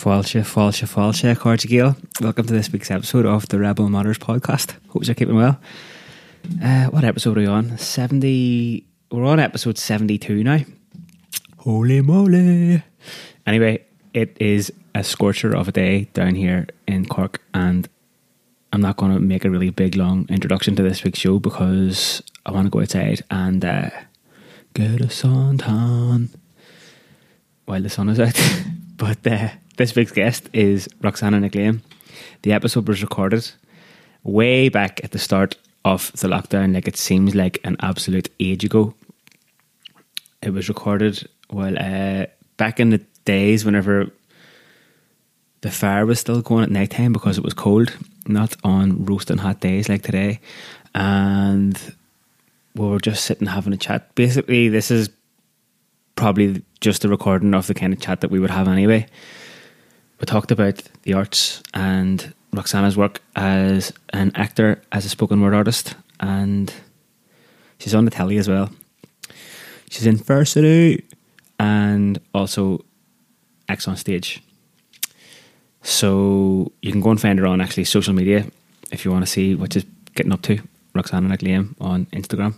Falsha, falsha, falsha, Cardigal. Welcome to this week's episode of the Rebel Matters podcast. Hope you're keeping well. Uh, what episode are we on? 70. We're on episode 72 now. Holy moly. Anyway, it is a scorcher of a day down here in Cork, and I'm not going to make a really big, long introduction to this week's show because I want to go outside and uh, get a suntan while the sun is out. but uh, this week's guest is Roxanna Nic Liam. The episode was recorded way back at the start of the lockdown, like it seems like an absolute age ago. It was recorded while uh, back in the days whenever the fire was still going at night time because it was cold, not on roasting hot days like today. And we were just sitting having a chat. Basically, this is probably just a recording of the kind of chat that we would have anyway. We talked about the arts and Roxana's work as an actor, as a spoken word artist, and she's on the telly as well. She's in Fair City and also acts on stage. So you can go and find her on actually social media if you want to see what she's getting up to. Roxanna Nic Liam on Instagram.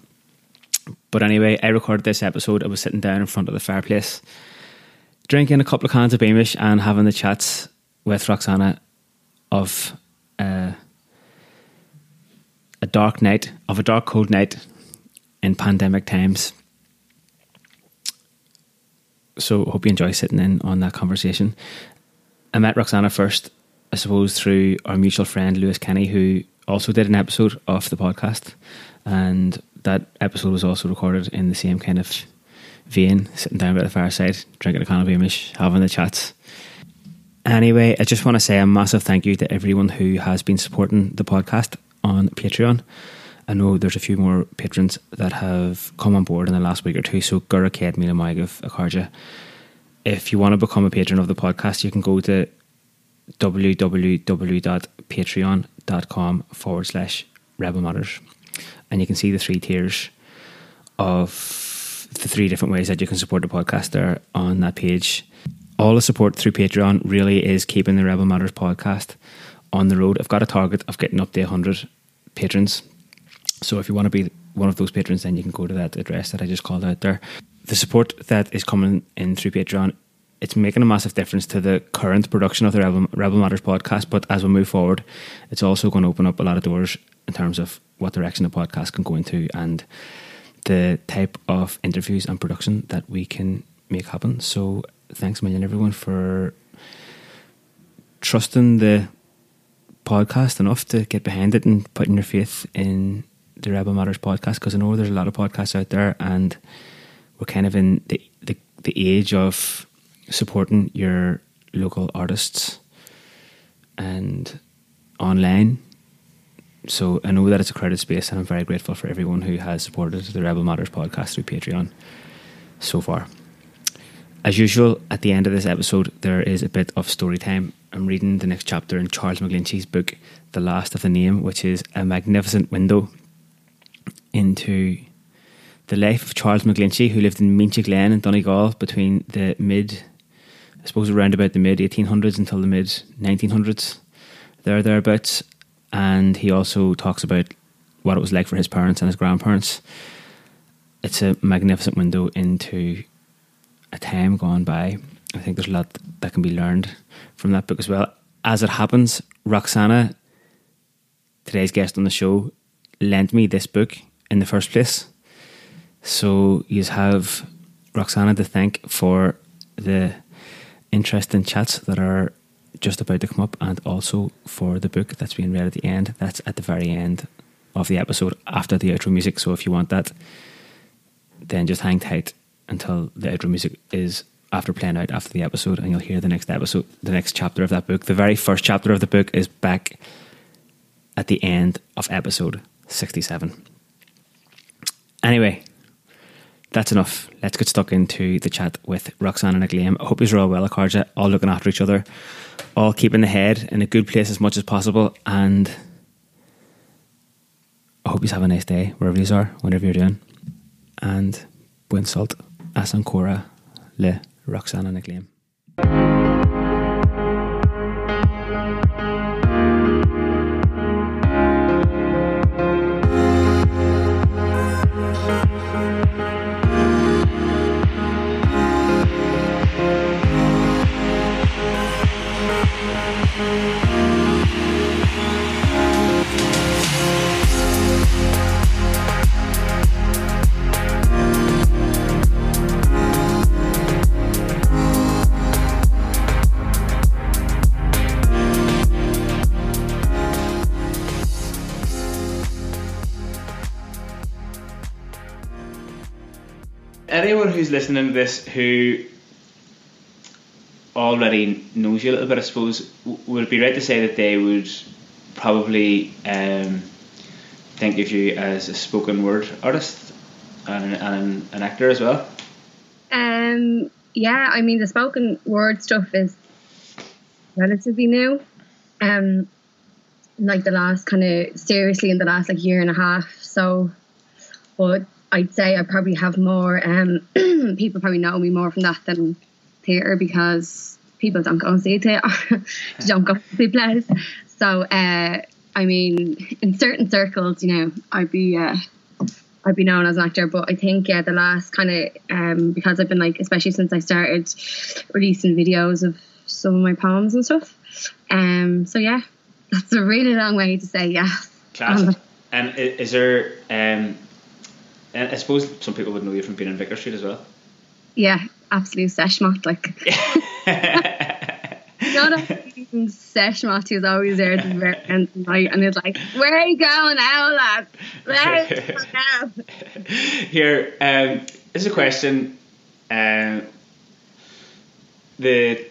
But anyway, I recorded this episode. I was sitting down in front of the fireplace, drinking a couple of cans of Beamish and having the chats with Roxana of uh, a dark night, of a dark, cold night in pandemic times. So, hope you enjoy sitting in on that conversation. I met Roxana first, I suppose, through our mutual friend Lewis Kenny, who also did an episode of the podcast. And that episode was also recorded in the same kind of vein, sitting down by the fireside, drinking a can of Beamish, having the chats. Anyway, I just want to say a massive thank you to everyone who has been supporting the podcast on Patreon. I know there's a few more patrons that have come on board in the last week or two, so Gura Ked Mila Maigov Akarja. If you want to become a patron of the podcast, you can go to www.patreon.com forward slash rebel matters and you can see the three tiers of the three different ways that you can support the podcast there on that page. All the support through Patreon really is keeping the Rebel Matters podcast on the road. I've got a target of getting up to 100 patrons. So if you want to be one of those patrons, then you can go to that address that I just called out there. The support that is coming in through Patreon, it's making a massive difference to the current production of the Rebel, Rebel Matters podcast. But as we move forward, it's also going to open up a lot of doors in terms of what direction the podcast can go into and the type of interviews and production that we can make happen. So thanks a million everyone for trusting the podcast enough to get behind it and putting your faith in the Rebel Matters podcast because I know there's a lot of podcasts out there and we're kind of in the, the, the age of supporting your local artists and online so I know that it's a crowded space, and I'm very grateful for everyone who has supported the Rebel Matters podcast through Patreon so far. As usual, at the end of this episode, there is a bit of story time. I'm reading the next chapter in Charles McGlinchey's book, The Last of the Name, which is a magnificent window into the life of Charles McGlinchey, who lived in Mincha Glen in Donegal between the mid, I suppose around about the mid 1800s until the mid 1900s, there thereabouts and he also talks about what it was like for his parents and his grandparents. It's a magnificent window into a time gone by. I think there's a lot that can be learned from that book as well. As it happens, Roxana, today's guest on the show, lent me this book in the first place. So you have Roxana to thank for the interesting chats that are just about to come up, and also for the book that's being read at the end. That's at the very end of the episode after the outro music. So if you want that, then just hang tight until the outro music is after playing out after the episode, and you'll hear the next episode, the next chapter of that book. The very first chapter of the book is back at the end of episode 67. Anyway, that's enough. Let's get stuck into the chat with Roxanna Nic Liam. I hope you're all well, Akarja, all looking after each other, all keeping the head in a good place as much as possible. And I hope you have a nice day wherever you are, whatever you're doing. And buen salt, asankora le Roxana and listening to this who already knows you a little bit, I suppose, would it be right to say that they would probably um, think of you as a spoken word artist and, and an actor as well? Um, yeah, I mean the spoken word stuff is relatively new. Um, like the last kind of seriously in the last like year and a half. So, but I'd say I probably have more. Um, people probably know me more from that than theatre because people don't go and see theatre, don't go see plays. So, uh, I mean, in certain circles, you know, I'd be. Uh, I'd be known as an actor, but I think yeah, the last kind of um, because I've been like, especially since I started releasing videos of some of my poems and stuff. Um, so yeah, that's a really long way to say yes. Classic. Um, and is there? Um, and I suppose some people would know you from being in Vicar Street as well. Yeah, absolute seshmot. Like, not a seshmot who's always there at the very end of the night, and it's like, "Where are you going now, lad? Where are you going now?" Here, um, this is a question. Um, the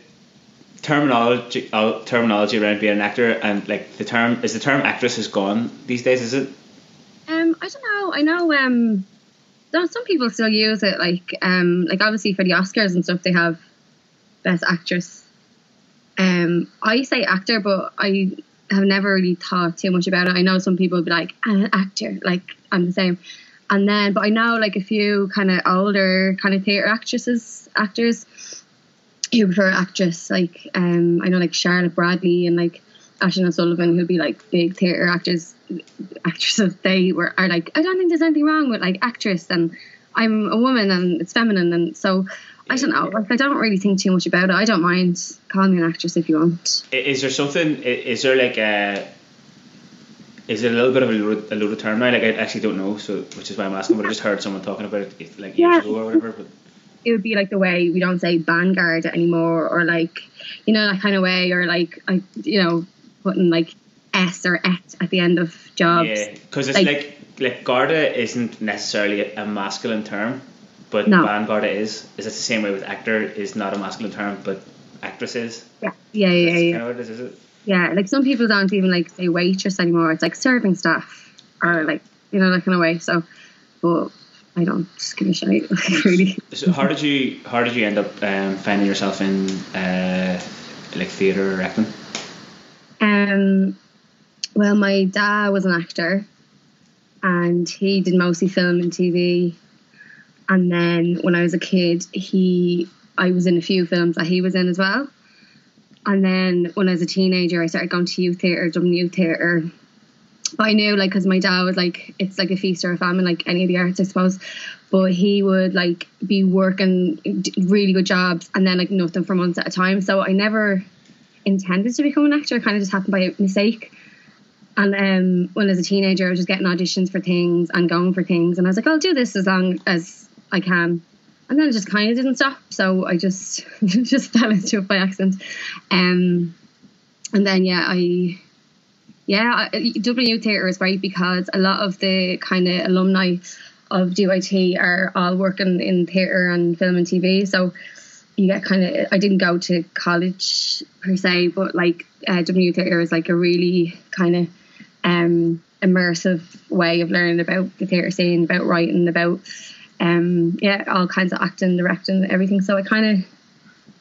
terminology uh, terminology around being an actor and like the term is the term actress is gone these days is it um i don't know. I know um some people still use it like um like obviously for the oscars and stuff they have best actress. Um i say actor but i have never really thought too much about it. I know some people would be like an actor like i'm the same. And then but i know like a few kind of older kind of theater actresses actors who prefer actress. Like um, I know like Charlotte Bradley and like Aisling O'Sullivan, who'd be like big theatre actors, actresses. They were are like I don't think there's anything wrong with like actress, and I'm a woman and it's feminine, and so. I don't know. Like, I don't really think too much about it. I don't mind calling me an actress if you want. Is there something? Is there like a? Is it a little bit of a loaded, a loaded term now? Like I actually don't know, so which is why I'm asking. But I just heard someone talking about it like years yeah. ago or whatever. But it would be like the way we don't say ban garda anymore, or like you know that kind of way, or like I you know putting like s or et at the end of jobs. Yeah, because it's like, like like Garda isn't necessarily a masculine term, but no. ban garda is. Is it the same way with actor is not a masculine term, but actress is? Yeah, yeah, yeah, yeah. Kind of is, is it? Yeah, like some people don't even like say waitress anymore. It's like serving staff or like you know that kind of way. So, but I don't just give a shit. really. So how did you how did you end up um, finding yourself in uh, like theatre or acting? Um, well, my dad was an actor, and he did mostly film and TV. And then when I was a kid, he I was in a few films that he was in as well. And then when I was a teenager, I started going to youth theatre, Dublin Youth Theatre, but I knew like because my dad was like it's like a feast or a famine like any of the arts I suppose. But he would like be working really good jobs and then like nothing for months at a time. So I never intended to become an actor. It kind of just happened by mistake and um, when as a teenager I was just getting auditions for things and going for things. And I was like I'll do this as long as I can. And then it just kind of didn't stop. So I just just fell into it by accident. Um, and then yeah I yeah, Dublin Theatre is great because a lot of the kind of alumni of DYT are all working in theatre and film and TV. So you get kind of, I didn't go to college per se, but like uh, Dublin Theatre is like a really kind of um, immersive way of learning about the theatre scene, about writing, about um, yeah, all kinds of acting, directing, everything. So I kind of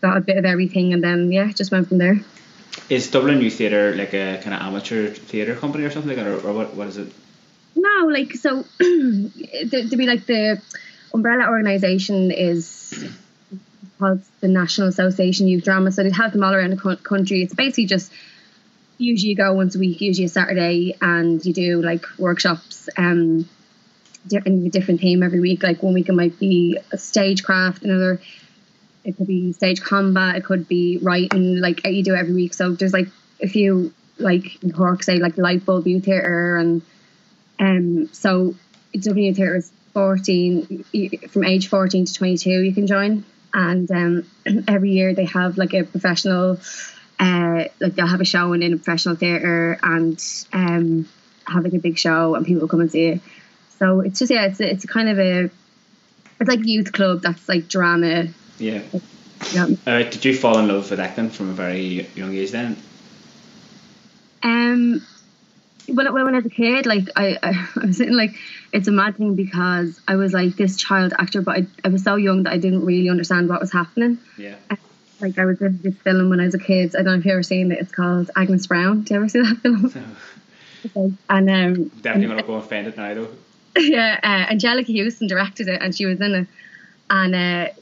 got a bit of everything and then yeah, just went from there. Is Dublin Youth Theatre like a kind of amateur theatre company or something, like or, or what? What is it? No, like so. to, be like the umbrella organisation is called the National Association Youth Drama. So they have them all around the country. It's basically just usually you go once a week, usually a Saturday, and you do like workshops. Um, a different theme every week. Like one week it might be stagecraft, another it could be stage combat, it could be writing, like you do every week. So there's like a few like in Cork, say like Light Bulb Youth Theatre, and um, so W Theatre is 14 from age 14 to 22. You can join, and um, every year they have like a professional, uh, like they'll have a show in, in a professional theatre and um, have like a big show, and people come and see it. So it's just yeah, it's it's kind of a it's like youth club. That's like drama. Yeah. Yeah. Uh, did you fall in love with acting from a very young age then? Um, when, when I was a kid, like I, I, I was sitting like it's a mad thing because I was like this child actor, but I, I was so young that I didn't really understand what was happening. Yeah. Like I was in this film when I was a kid. I don't know if you ever seen it. It's called Agnes Browne. Do you ever see that film? and um, Definitely gonna go offend it now though. yeah, uh, Anjelica Huston directed it, and she was in it, and uh,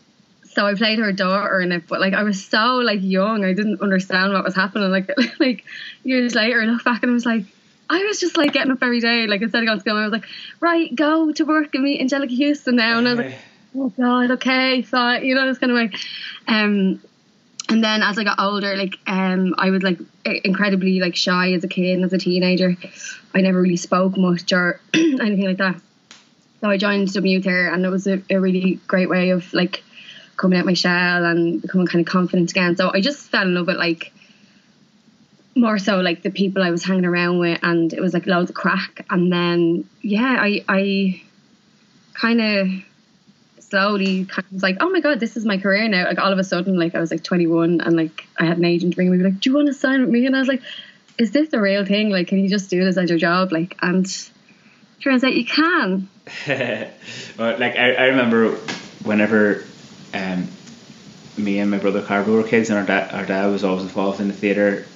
so I played her daughter in it. But like I was so like young, I didn't understand what was happening. Like like years later, I look back and I was like. I was just like getting up every day, like instead of going to school, I was like, right, go to work and meet Anjelica Huston now, and I was like, oh god, okay, fine, you know, it's kind of like, um, and then as I got older, like um, I was like incredibly like shy as a kid and as a teenager. I never really spoke much or anything like that. So I joined youth there, and it was a, a really great way of like coming out my shell and becoming kind of confident again. So I just fell in love with like more so like the people I was hanging around with, and it was like loads of craic. And then yeah, I I kind of slowly kind of was like, oh my god, this is my career now. Like all of a sudden, like I was like 21 and like I had an agent ring me like, do you want to sign with me? And I was like, is this the real thing? Like, can you just do this as your job? Like, and turns out you can. well, like I, I remember whenever um, me and my brother Carbo were kids, and our dad, our dad was always involved in the theatre.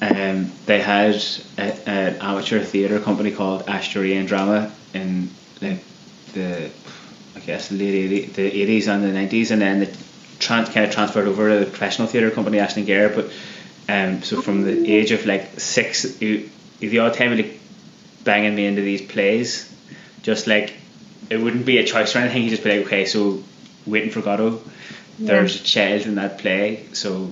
Um, they had an amateur theatre company called Ashtorian Drama in like the guess the late 80, the eighties and the nineties, and then the trans, kind of transferred over to the professional theatre company Ashton Gare. But um, so from the age of like six, you, the odd time like banging me into these plays, just like it wouldn't be a choice or anything. He'd just be like, okay, so waiting for Godot. Yeah. There's a child in that play, so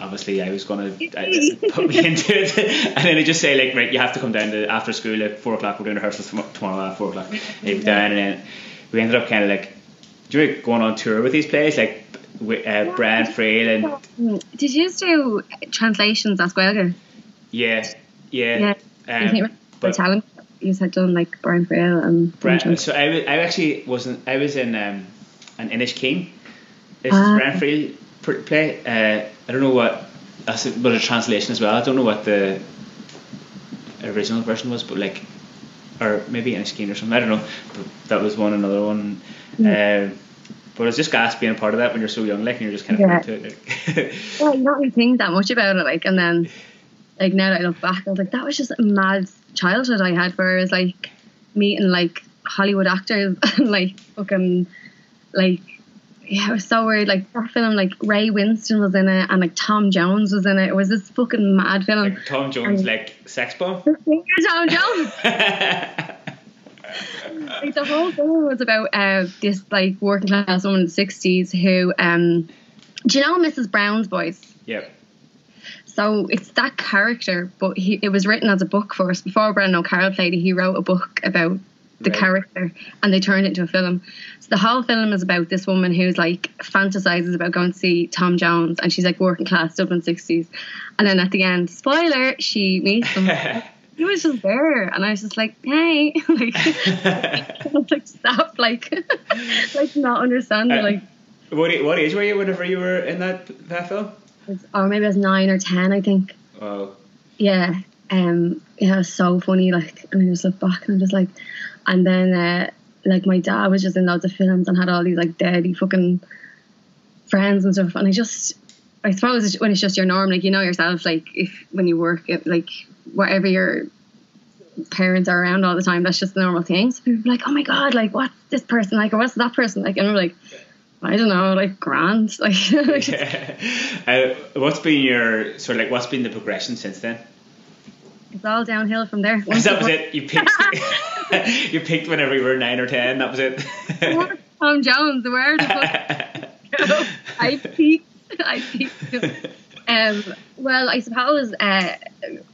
obviously I was gonna I, put me into it, and then they just say like, right, you have to come down to after school at four o'clock. We're doing rehearsals tomorrow at four o'clock. And you down, and then we ended up kind of like, do you remember going on tour with these plays like with uh, Brian Friel and Did you just do translations as well? yeah, yeah. Yeah. Um, but talent, you had done like Brian Friel and Brian, so I, was, I actually wasn't. I was in um, an Inish King. This is Brian Friel play. Uh, I don't know what. That's a translation as well. I don't know what the original version was, but like, or maybe Inish King or something. I don't know. But that was one. Another one. Um, but it's just gas being a part of that when you're so young, like, and you're just kind of Yeah. into it. Like. well, you don't really think that much about it, like, and then like now that I look back, I was like, that was just a mad childhood I had, where I was like meeting like Hollywood actors and like fucking like yeah, it was so weird. Like that film, like Ray Winstone was in it, and like Tom Jones was in it. It was this fucking mad film. like Tom Jones, like sex bomb. Tom Jones. like the whole thing was about uh, this like working class woman in the sixties who um do you know Mrs. Brown's Boys? yeah. So it's that character, but he it was written as a book first. Before Brendan O'Carroll played it, he wrote a book about the Right. character and they turned it into a film. So the whole film is about this woman who's like fantasizes about going to see Tom Jones and she's like working class Dublin sixties. And then at the end, spoiler, she meets him. he was just there and I was just like, hey like, like stop like like not understanding Uh, like What, what age were you whenever you were in that that film? or maybe I was nine or ten I think. Oh, yeah, um, yeah, it was so funny. Like, and I just look back and I'm just like, and then uh, like my dad was just in loads of films and had all these like deady fucking friends and stuff. And I just, I suppose when it's just your norm, like you know yourself, like if when you work, it, like whatever your parents are around all the time, that's just the normal thing. So people like, oh my god, like what's this person like, or what's that person like, and I'm like. I don't know, like grand, like yeah. uh, what's been your sort of like what's been the progression since then? It's all downhill from there. Because that was it. You picked you picked whenever you were nine or ten. That was it. Tom Jones, where the fuck? I peaked. I peaked. Um, well, I suppose uh,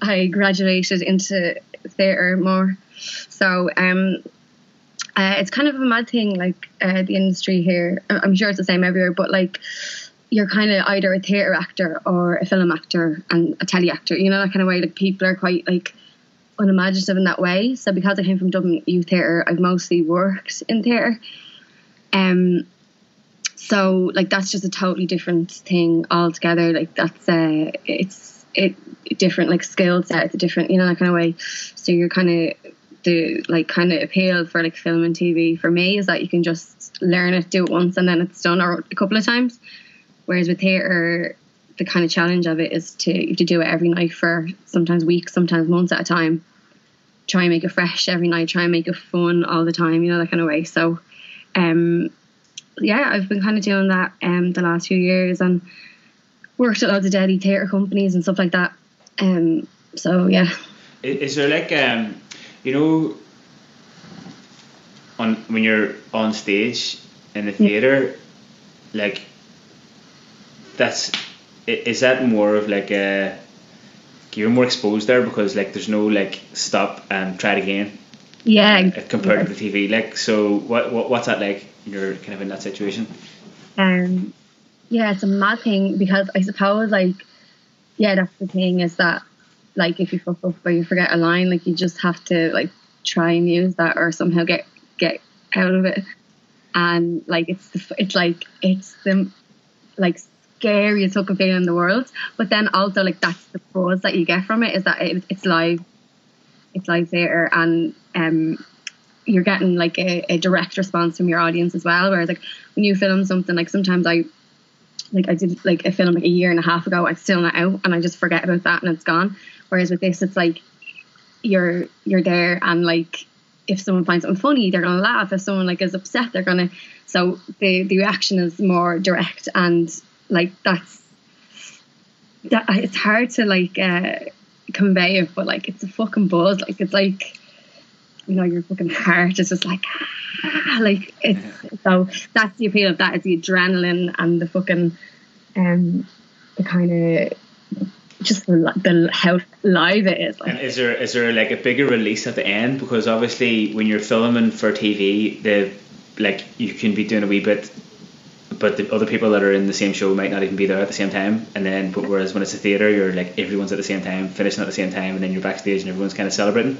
I graduated into theatre more. So um, uh, it's kind of a mad thing, like uh, the industry here. I'm sure it's the same everywhere, but like you're kind of either a theatre actor or a film actor and a telly actor. You know that kind of way. Like people are quite like unimaginative in that way. So because I came from Dublin Youth Theatre, I've mostly worked in theatre. Um, so like that's just a totally different thing altogether. Like that's uh, it's it different like skill set. It's a different you know that kind of way. So you're kind of the like kind of appeal for like film and TV for me is that you can just learn it, do it once, and then it's done or a couple of times. Whereas with theatre, the kind of challenge of it is to to do it every night for sometimes weeks, sometimes months at a time. Try and make it fresh every night. Try and make it fun all the time. You know that kind of way. So, um, yeah, I've been kind of doing that um the last few years and worked at loads of Delhi theatre companies and stuff like that. Um, so yeah. Is, there like um, you know, on when you're on stage in the theater, like that's is that more of like a you're more exposed there because like there's no like stop and try it again Yeah. compared to the TV like so what, what what's that like you're kind of in that situation Um, yeah, it's a mad thing because I suppose like, yeah, that's the thing is that like if you fuck up or you forget a line, like you just have to like try and use that or somehow get get out of it. And like it's the, it's like it's the like scariest fucking feeling in the world. But then also like that's the buzz that you get from it is that it, it's live, it's live theatre and um you're getting like a, a direct response from your audience as well. Whereas like when you film something, like sometimes I like I did like a film like a year and a half ago, it's still not out and I just forget about that and it's gone. Whereas with this it's like you're you're there and like if someone finds something funny, they're gonna laugh. If someone like is upset, they're gonna so the the reaction is more direct and like that's that it's hard to like uh convey it, but like it's a fucking buzz. Like it's like you know, your fucking heart is just like, ah, like it's so that's the appeal of that is the adrenaline and the fucking, um, the kind of just the, the how live it is. and is there is there like a bigger release at the end because obviously when you're filming for TV the like you can be doing a wee bit but the other people that are in the same show might not even be there at the same time and then but whereas when it's a theatre you're like everyone's at the same time finishing at the same time and then you're backstage and everyone's kind of celebrating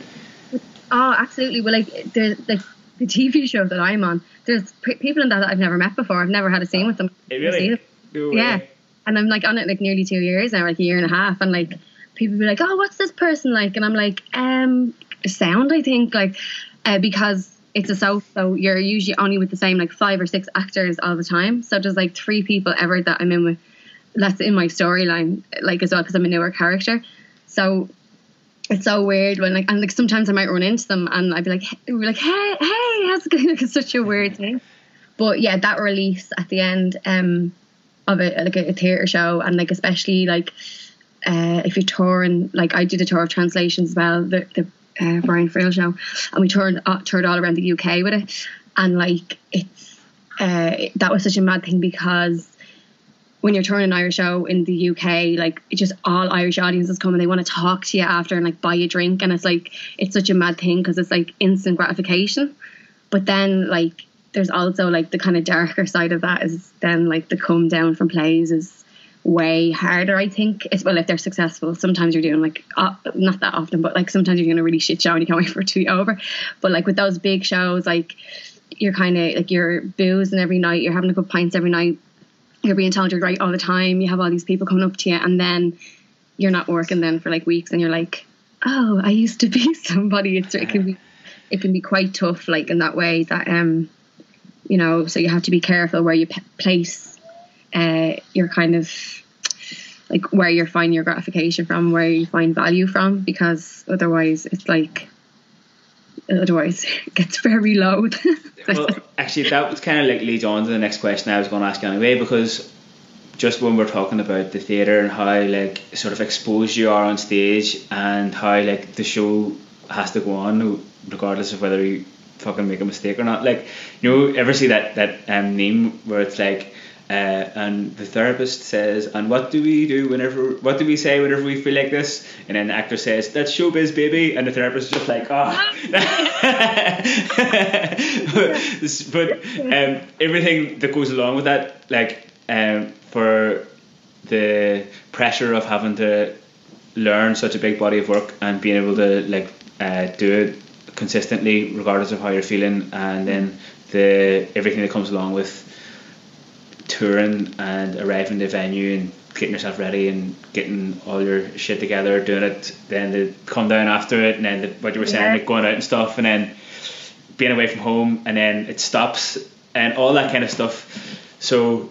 oh, absolutely. Well, like there's like the TV show that I'm on. There's p- people in that that I've never met before. I've never had a scene with them. It really? No. Yeah. And I'm like on it like nearly two years now, like a year and a half, and like people be like, "Oh, what's this person like?" And I'm like, "Um, sound, I think, like, uh, because it's a soap, so you're usually only with the same like five or six actors all the time. So there's like three people ever that I'm in with. That's in my storyline, like as well, because I'm a newer character. So it's so weird when like and like sometimes I might run into them and I'd be like, hey, like, hey, hey, how's it going? Like, it's such a weird thing. But yeah, that release at the end um of it, like a, a theatre show, and like especially like uh, if you're touring, like I did a tour of translations as well, the, the uh, Brian Friel show, and we toured uh, toured all around the UK with it, and like it's uh, that was such a mad thing because when you're touring an Irish show in the UK, like it just all Irish audiences come and they want to talk to you after and like buy you a drink, and it's like it's such a mad thing because it's like instant gratification, but then like there's also like the kind of darker side of that is then like the come down from plays is way harder I think as well if they're successful sometimes you're doing like uh, not that often but like sometimes you're doing a really shit show and you can't wait for it to be over. But like with those big shows like you're kind of like you're boozing every night you're having a couple pints every night you're being told you're right all the time you have all these people coming up to you and then you're not working then for like weeks and you're like oh I used to be somebody. It's it can be it can be quite tough like in that way that um you know so you have to be careful where you p- place uh your kind of like where you're finding your gratification from where you find value from because otherwise it's like otherwise it gets very low well, actually, that was kind of like leads on to the next question I was going to ask anyway, because just when we're talking about the theatre and how like sort of exposed you are on stage and how like the show has to go on regardless of whether you fucking make a mistake or not. Like, you know, ever see that that um, meme where it's like. Uh, and the therapist says, "And what do we do whenever? What do we say whenever we feel like this?" And then the actor says, "That's showbiz, baby." And the therapist is just like, "Ah." but but um, everything that goes along with that, like um, for the pressure of having to learn such a big body of work and being able to like uh, do it consistently, regardless of how you're feeling, and then the everything that comes along with touring and arriving at the venue and getting yourself ready and getting all your shit together, doing it, then the come down after it, and then the, what you were saying, Yeah. like going out and stuff, and then being away from home, and then it stops, and all that kind of stuff. So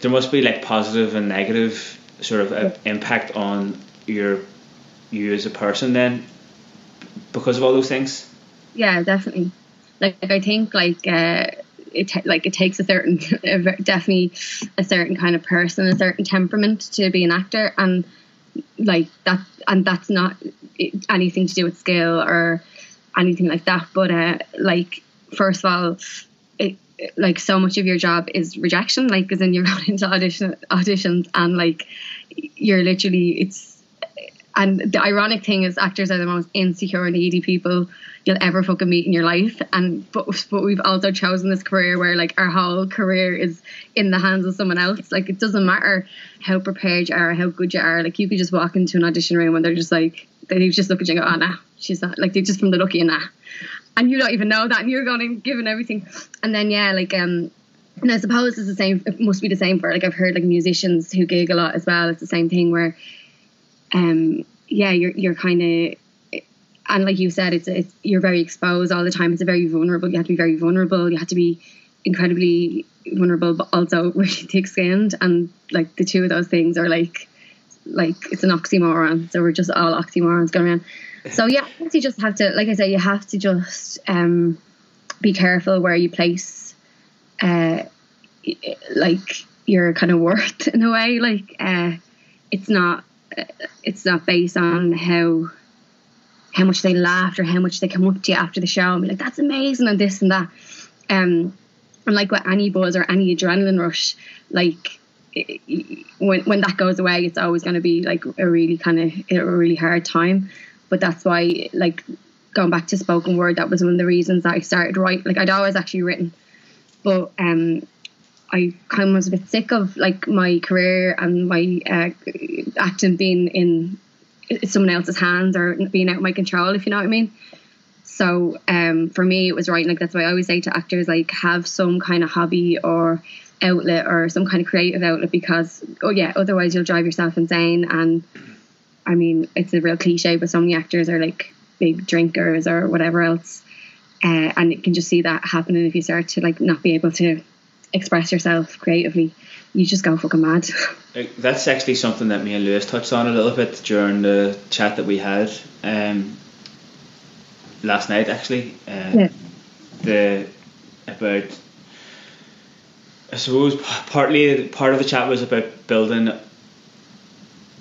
there must be like positive and negative sort of uh, impact on your you as a person then because of all those things. yeah definitely like i think like uh it like it takes a certain definitely a certain kind of person a certain temperament to be an actor and like that and that's not anything to do with skill or anything like that but uh like first of all it like so much of your job is rejection like as in you're going into audition auditions and like you're literally it's and the ironic thing is actors are the most insecure needy people you'll ever fucking meet in your life. And but, but we've also chosen this career where like our whole career is in the hands of someone else. Like it doesn't matter how prepared you are how good you are. Like you could just walk into an audition room and they're just like they just look at you and go oh nah she's not like they're just from the lucky at you nah. And you don't even know that and you're going and giving everything. And then yeah like um and I suppose it's the same it must be the same for like I've heard like musicians who gig a lot as well. It's the same thing where um yeah you're you're kind of and like you said it's it's you're very exposed all the time. It's a very vulnerable you have to be very vulnerable. You have to be incredibly vulnerable but also really thick skinned and like the two of those things are like like it's an oxymoron. So we're just all oxymorons going around. So yeah I guess you just have to like I say you have to just um be careful where you place uh like your kind of worth in a way. Like uh it's not it's not based on how how much they laughed or how much they come up to you after the show and be like that's amazing and this and that. Um and like with any buzz or any adrenaline rush like when when that goes away it's always going to be like a really kind of a really hard time. But that's why like going back to spoken word that was one of the reasons that I started writing like I'd always actually written. But um I kind of was a bit sick of like my career and my uh, acting being in someone else's hands or being out of my control, if you know what I mean. So um, for me, it was writing. Like that's why I always say to actors, like have some kind of hobby or outlet or some kind of creative outlet because oh yeah, otherwise you'll drive yourself insane. And I mean, it's a real cliche, but so many actors are like big drinkers or whatever else, uh, and you can just see that happening if you start to like not be able to express yourself creatively. You just go fucking mad. That's actually something that me and Lewis touched on a little bit during the chat that we had um, last night. Actually, uh, Yeah. the about I suppose partly part of the chat was about building uh,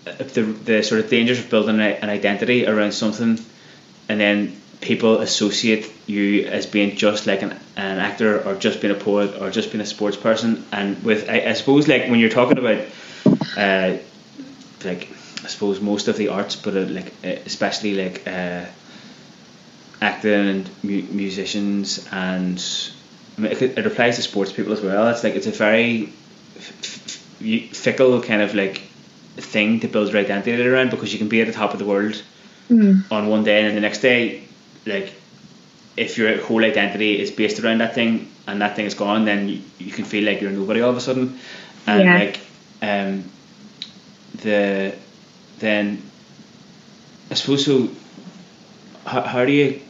the the sort of dangers of building an identity around something, and then people associate you as being just like an, an actor or just being a poet or just being a sports person. And with I, I suppose like when you're talking about uh, like I suppose most of the arts, but uh, like uh, especially like uh, acting and mu- musicians and I mean, it, it applies to sports people as well. It's like it's a very f- f- fickle kind of like thing to build your identity around because you can be at the top of the world on one day and then the next day, like if your whole identity is based around that thing and that thing is gone, then you, you can feel like you're nobody all of a sudden. And Yeah. like um, the then I suppose so. How, how do you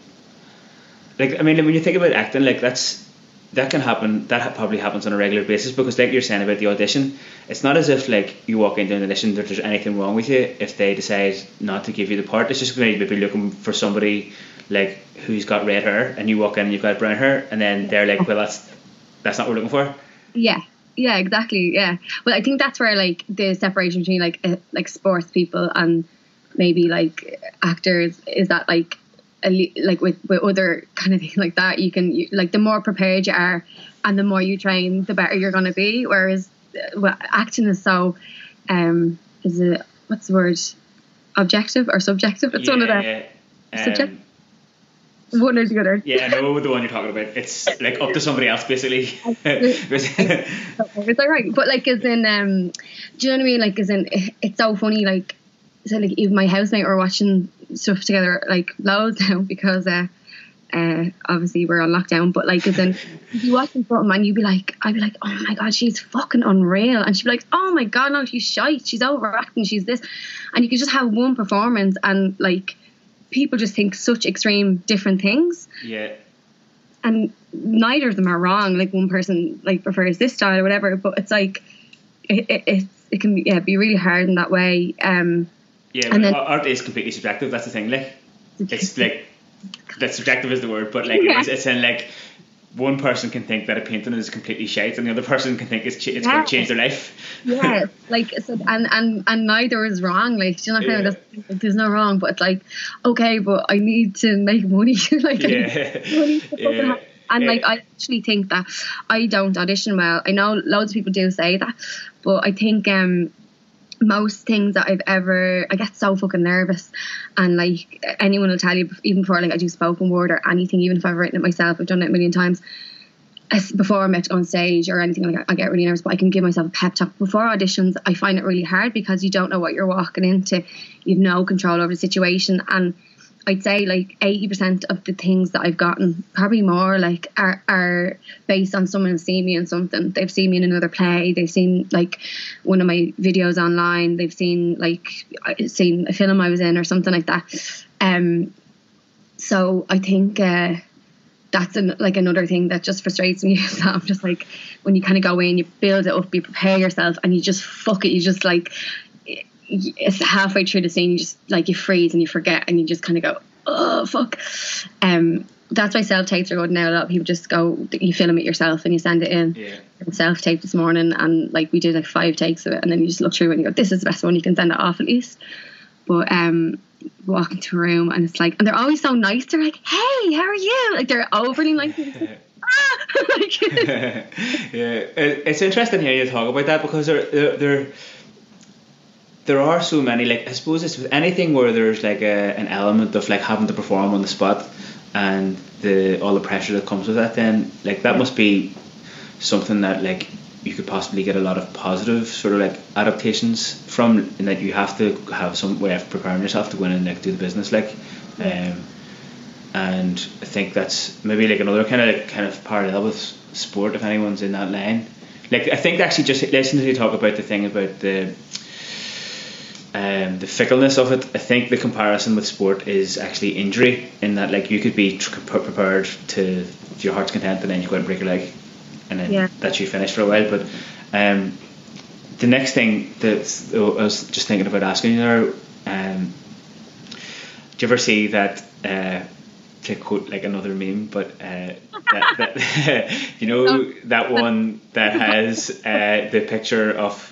like? I mean, when you think about acting, like that's that can happen. That probably happens on a regular basis because, like you're saying about the audition, it's not as if like you walk into an audition that there's anything wrong with you if they decide not to give you the part. It's just going to be looking for somebody like who's got red hair, and you walk in and you've got brown hair, and then they're like, well, that's that's not what we're looking for. Yeah, yeah, exactly. Yeah, well, I think that's where like the separation between like uh, like sports people and maybe like actors is that like a like with with other kind of thing like that you can you, like the more prepared you are and the more you train the better you're going to be whereas uh, well, acting is so um is it what's the word objective or subjective it's one of the yeah. Um, Subject- one or the other yeah, I know the one you're talking about. It's like up to somebody else, basically. Is that right? But like, as in, um, do you know what I mean? Like, as in, it's so funny. Like, so like even my housemate were watching stuff together like loads now because uh, uh, obviously we're on lockdown, but like then you watching something and you'd be like, I'd be like, oh my god, she's fucking unreal, and she'd be like, oh my god, no, she's shite, she's overacting, she's this, and you could just have one performance and like people just think such extreme different things. Yeah. And neither of them are wrong. Like one person like prefers this style or whatever, but it's like it it, it, it can be, yeah be really hard in that way. Um, Yeah, And but then- art is completely subjective. That's the thing. Like, it's like that subjective is the word, but like Yeah. it's, it's in like one person can think that a painting is completely shite, and the other person can think it's ch- it's going to change their life. yeah, like so, and and and neither is wrong. Like, do you know, Yeah. like, there's no wrong, but it's like, okay, but I need to make money. like, Yeah. money Yeah. and Yeah. like, I actually think that I don't audition well. I know loads of people do say that, but I think um most things that I've ever, I get so fucking nervous, and like anyone will tell you, even before like I do spoken word or anything, even if I've written it myself, I've done it a million times. Before I'm on stage or anything like that, I get really nervous, but I can give myself a pep talk. Before auditions, I find it really hard because you don't know what you're walking into. You've no control over the situation, and I'd say like eighty percent of the things that I've gotten, probably more, like are are based on someone seeing me in something. They've seen me in another play. They've seen like one of my videos online. They've seen like seen a film I was in or something like that. Um, so I think uh, that's an, like another thing that just frustrates me. that I'm just like when you kind of go in, you build it up, you prepare yourself, and you just fuck it. You just like it's halfway through the scene, you just like you freeze and you forget, and you just kind of go, oh fuck. Um, that's why self tapes are good now. A lot of people just go, you film it yourself and you send it in. Yeah. Self tape this morning, and like we did like five takes of it, and then you just look through and you go, this is the best one. You can send it off at least. But um, walk into a room and it's like, and they're always so nice. They're like, hey, how are you? Like they're overly nice. ah! like, yeah, it, it's interesting hearing you talk about that because there, there, there, there are so many. Like I suppose it's with anything where there's like a, an element of like having to perform on the spot and the all the pressure that comes with that. Then like that must be something that like you could possibly get a lot of positive sort of like adaptations from, and that you have to have some way of preparing yourself to go in and like do the business like. Um, and I think that's maybe like another kind of like, kind of parallel with sport if anyone's in that line. Like I think actually just listening to you talk about the thing about the um, the fickleness of it. I think the comparison with sport is actually injury in that like you could be tr- prepared to, to your heart's content and then you go and break your leg and then Yeah. that's you finished for a while. But um, the next thing that I was just thinking about asking you there, um, do you ever see that? Uh, to quote like another meme, but uh, that, that you know that one that has uh, the picture of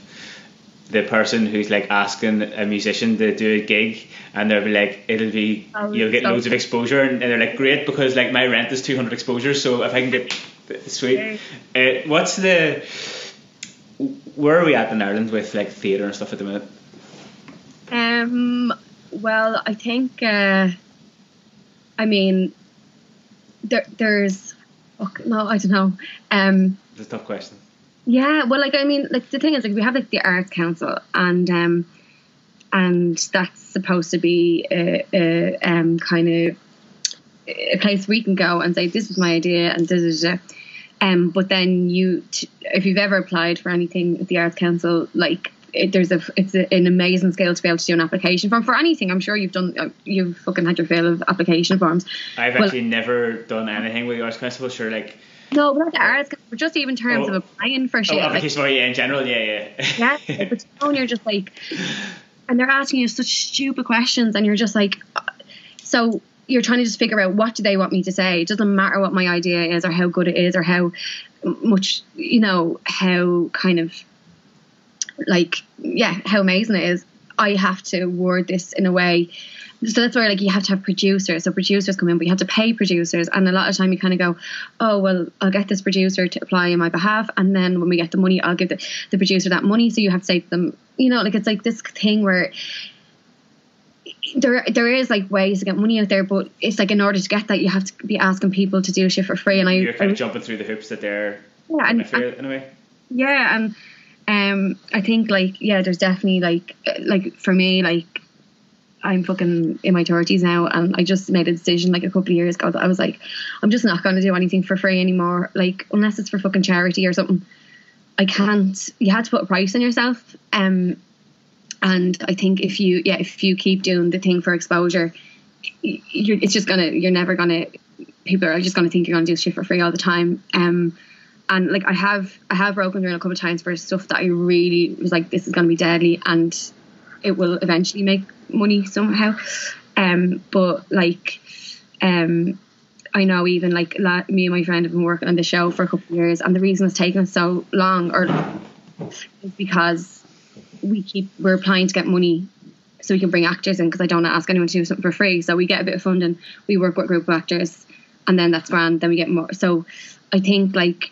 the person who's like asking a musician to do a gig, and they'll be like, "It'll be Oh, you'll get so- loads of exposure," and they're like, "Great," because like my rent is two hundred exposures, so if I can get sweet. Uh, what's the where are we at in Ireland with like theatre and stuff at the minute? Um. Well, I think. Uh, I mean, there, there's. fuck, no, I don't know. Um. It's a tough question. Yeah. Well, like I mean, like the thing is, like we have like the arts council, and um, and that's supposed to be a, a um kind of a place we can go and say this was my idea and da da da. Um, but then you, t- if you've ever applied for anything at the Arts Council, like it, there's a, it's a, an amazing skill to be able to do an application form for anything. I'm sure you've done, uh, you've fucking had your fill of application forms. I've Well- actually never done anything with the arts council. Sure, like No, but at the Arts Council, just even terms Oh. of applying for oh, shit. like, application for yeah, in general, yeah, yeah. yeah, but you know, you're just like, and they're asking you such stupid questions, and you're just like, uh, so you're trying to just figure out what do they want me to say. It doesn't matter what my idea is or how good it is or how much you know how kind of like yeah how amazing it is. I have to word this in a way. So that's where like you have to have producers. So producers come in, but you have to pay producers, and a lot of time you kind of go, oh well, I'll get this producer to apply on my behalf, and then when we get the money, I'll give the, the producer that money. So you have to say to them, you know, like it's like this thing where there there is like ways to get money out there, but it's like in order to get that, you have to be asking people to do shit for free. And I, You're kind I of jumping through the hoops that they're yeah, and, I feel in a way. yeah, and um, I think like yeah, there's definitely like like for me like I'm fucking in my thirties now, and I just made a decision like a couple of years ago that I was like, I'm just not going to do anything for free anymore. Like unless it's for fucking charity or something. I can't. You had to put a price on yourself. Um, and I think if you yeah if you keep doing the thing for exposure, you're, it's just gonna you're never gonna people are just gonna think you're gonna do shit for free all the time. Um, and like I have I have broken through a couple of times for stuff that I really was like this is gonna be deadly and it will eventually make money somehow. Um, but like um. I know even like me and my friend have been working on the show for a couple of years, and the reason it's taken so long or is because we keep we're applying to get money so we can bring actors in because I don't want to ask anyone to do something for free. So we get a bit of funding, we work with a group of actors, and then that's grand. Then we get more. So I think like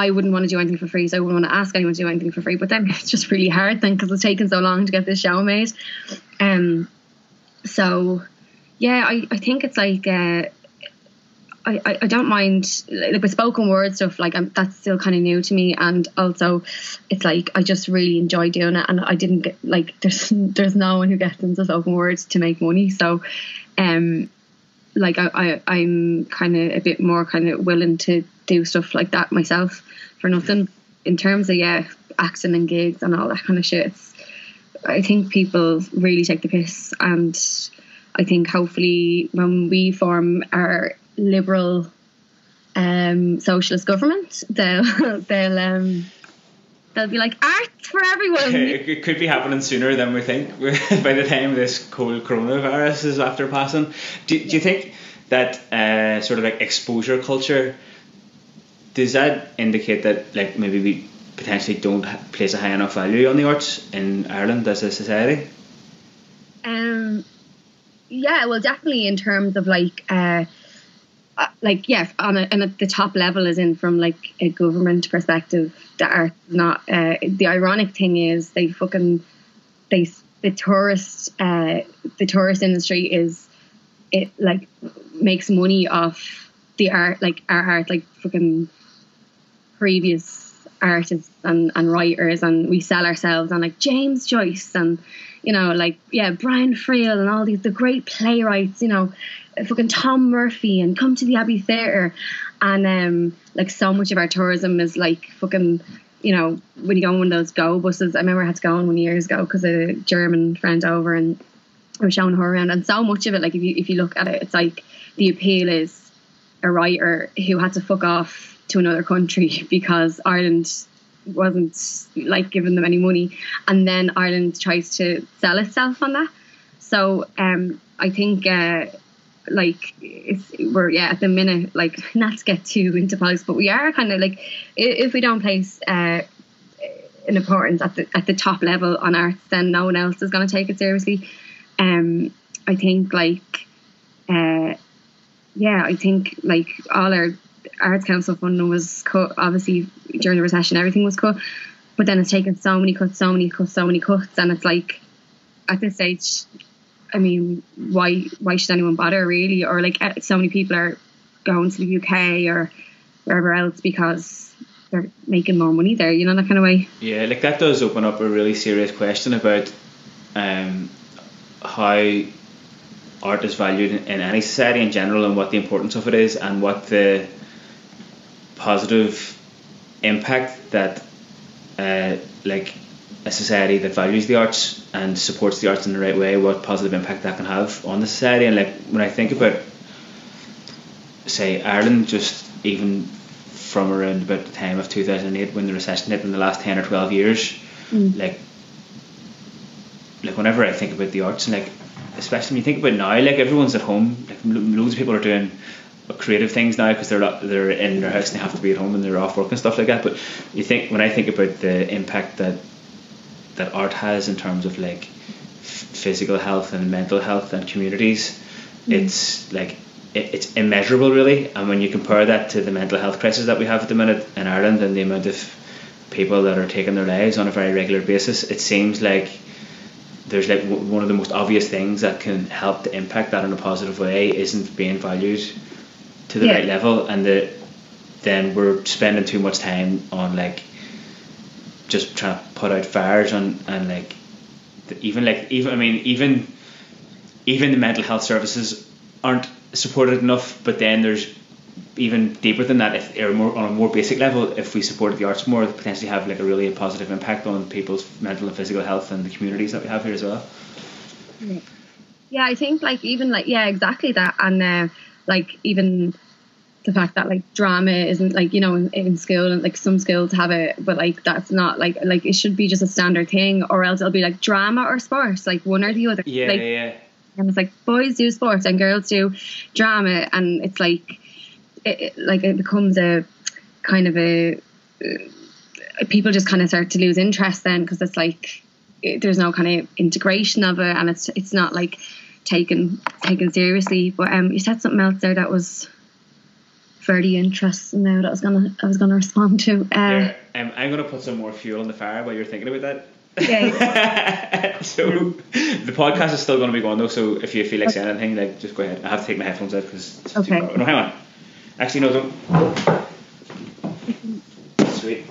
I wouldn't want to do anything for free, so I wouldn't want to ask anyone to do anything for free. But then it's just really hard then because it's taken so long to get this show made. Um, so yeah, I, I think it's like uh, I, I don't mind like with spoken word stuff like I'm, that's still kind of new to me and also it's like I just really enjoy doing it and I didn't get like there's there's no one who gets into spoken words to make money so um like I, I I'm kind of a bit more kind of willing to do stuff like that myself for nothing. In terms of yeah acting and gigs and all that kind of shit I think people really take the piss. And I think hopefully when we form our liberal um, socialist government, they'll they'll um, they'll be like art for everyone. It could be happening sooner than we think. By the time this cold coronavirus is after passing, do, do you think that uh, sort of like exposure culture does that indicate that like maybe we potentially don't place a high enough value on the arts in Ireland as a society? Um, yeah, well, definitely in terms of like. Uh, uh, like yeah, on a, and at the top level is in from like a government perspective. That are not. Uh, the ironic thing is they fucking they the tourist uh, the tourist industry is it like makes money off the art like our art like fucking previous artists and, and writers and we sell ourselves on like James Joyce and you know like yeah Brian Friel and all these the great playwrights you know fucking Tom Murphy and come to the Abbey Theatre. And um, like so much of our tourism is like fucking, you know, when you go on one of those go buses. I remember I had to go on one years ago because a German friend over and I was showing her around. And so much of it, like if you if you look at it, it's like the appeal is a writer who had to fuck off to another country because Ireland wasn't like giving them any money, and then Ireland tries to sell itself on that. So um, I think uh, like it's we're yeah at the minute like not to get too into politics but we are kind of like if we don't place uh, an importance at the at the top level on arts then no one else is going to take it seriously um I think like uh yeah I think like all our arts council funding was cut obviously during the recession everything was cut but then it's taken so many cuts so many cuts so many cuts and it's like at this stage I mean, why why should anyone bother really? Or like uh, so many people are going to the UK or wherever else because they're making more money there. You know that kind of way. Yeah, like that does open up a really serious question about um, how art is valued in any society in general and what the importance of it is and what the positive impact that uh, like a society that values the arts and supports the arts in the right way, what positive impact that can have on the society. And like when I think about, say, Ireland, just even from around about the time of 2008 when the recession hit in the last 10 or 12 years, mm. like, like whenever I think about the arts and like, especially when you think about now, like everyone's at home, like loads of people are doing creative things now because they're they're in their house and they have to be at home and they're off work and stuff like that. But you think when I think about the impact that that art has in terms of like physical health and mental health and communities, mm. it's like it, it's immeasurable really. And when you compare that to the mental health crisis that we have at the minute in Ireland and the amount of people that are taking their lives on a very regular basis, it seems like there's like w- one of the most obvious things that can help to impact that in a positive way isn't being valued to the yeah. right level, and that then we're spending too much time on like just trying to put out fires and and like even like even I mean even even the mental health services aren't supported enough. But then there's even deeper than that, if or more on a more basic level, if we supported the arts more, potentially have like a really positive impact on people's mental and physical health and the communities that we have here as well. Yeah, I think like even like yeah, exactly that, and uh, like even the fact that like drama isn't like you know in, in school and like some schools have it, but like that's not like like it should be just a standard thing, or else it'll be like drama or sports, like one or the other. Yeah, like, yeah. and it's like boys do sports and girls do drama and it's like it, it- like it becomes a kind of a uh, people just kind of start to lose interest then because it's like it, there's no kind of integration of it and it's it's not like taken taken seriously but um you said something else there that was very interesting now that I was gonna I was gonna respond to uh There, um, I'm gonna put some more fuel on the fire while you're thinking about that. Okay. so the podcast is still going to be going though. So if you feel like saying anything, like just go ahead. I have to take my headphones out because it's Okay. too. No, hang on. Actually, no, don't. Sweet.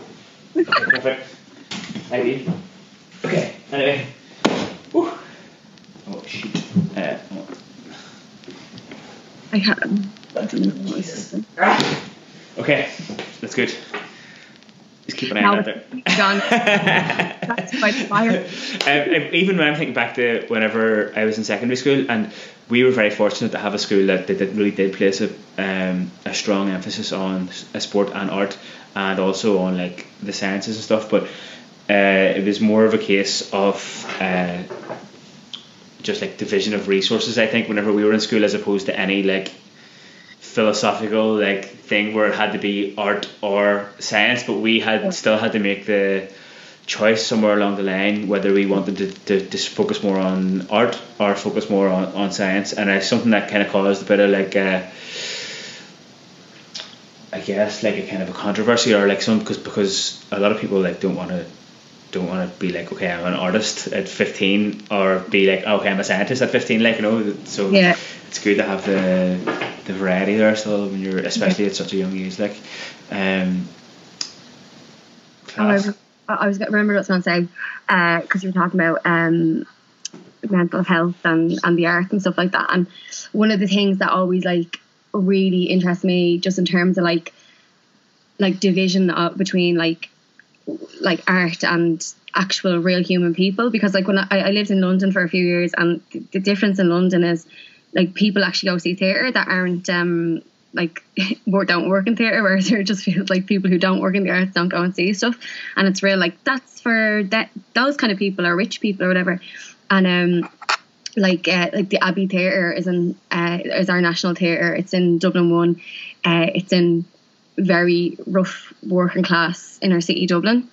Okay, perfect. ID. Okay. Anyway. Whew. Oh shoot. Uh, oh. I had I don't I. Okay, that's good. Just keep an eye Now on it's that. That's quite fire. um, um, even when I'm thinking back to whenever I was in secondary school, and we were very fortunate to have a school that, that, really did place a, um, a strong emphasis on s- uh, sport and art, and also on like the sciences and stuff. But uh, it was more of a case of uh, just like division of resources. I think whenever we were in school, as opposed to any like philosophical like thing where it had to be art or science, but we had still had to make the choice somewhere along the line whether we wanted to, to just focus more on art or focus more on, on science and it's something that kind of caused a bit of like uh, I guess like a kind of a controversy or like some because because a lot of people like don't want to don't want to be like okay I'm an artist at 15 or be like okay I'm a scientist at 15 like you know so Yeah. it's good to have the the variety there still when you're especially at such a young age like um class. I I was gonna remember what I was going to because you were talking about um, mental health and, and the arts and stuff like that. And one of the things that always like really interests me, just in terms of like like division of, between like like art and actual real human people, because like when I, I lived in London for a few years, and the, the difference in London is like people actually go see theatre that aren't um like don't work in theatre whereas it just feels like people who don't work in the arts don't go and see stuff. And it's real like that's for that those kind of people or rich people or whatever. And um like uh, like the Abbey Theatre is in uh, is our national theatre. It's in Dublin one. Uh, it's in very rough working class inner city Dublin.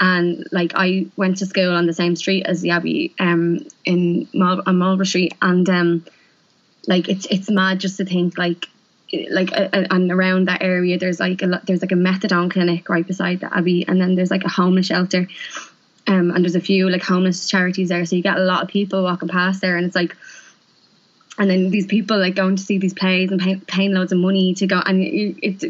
And like I went to school on the same street as the Abbey um in Mal- on Marlborough Street. And um like it's it's mad just to think like like uh, uh, and around that area there's like a lot there's like a methadone clinic right beside the abbey. And then there's like a homeless shelter. Um and there's a few like homeless charities there. So you get a lot of people walking past there. And it's like and then these people like going to see these plays and pay, paying loads of money to go and you- it's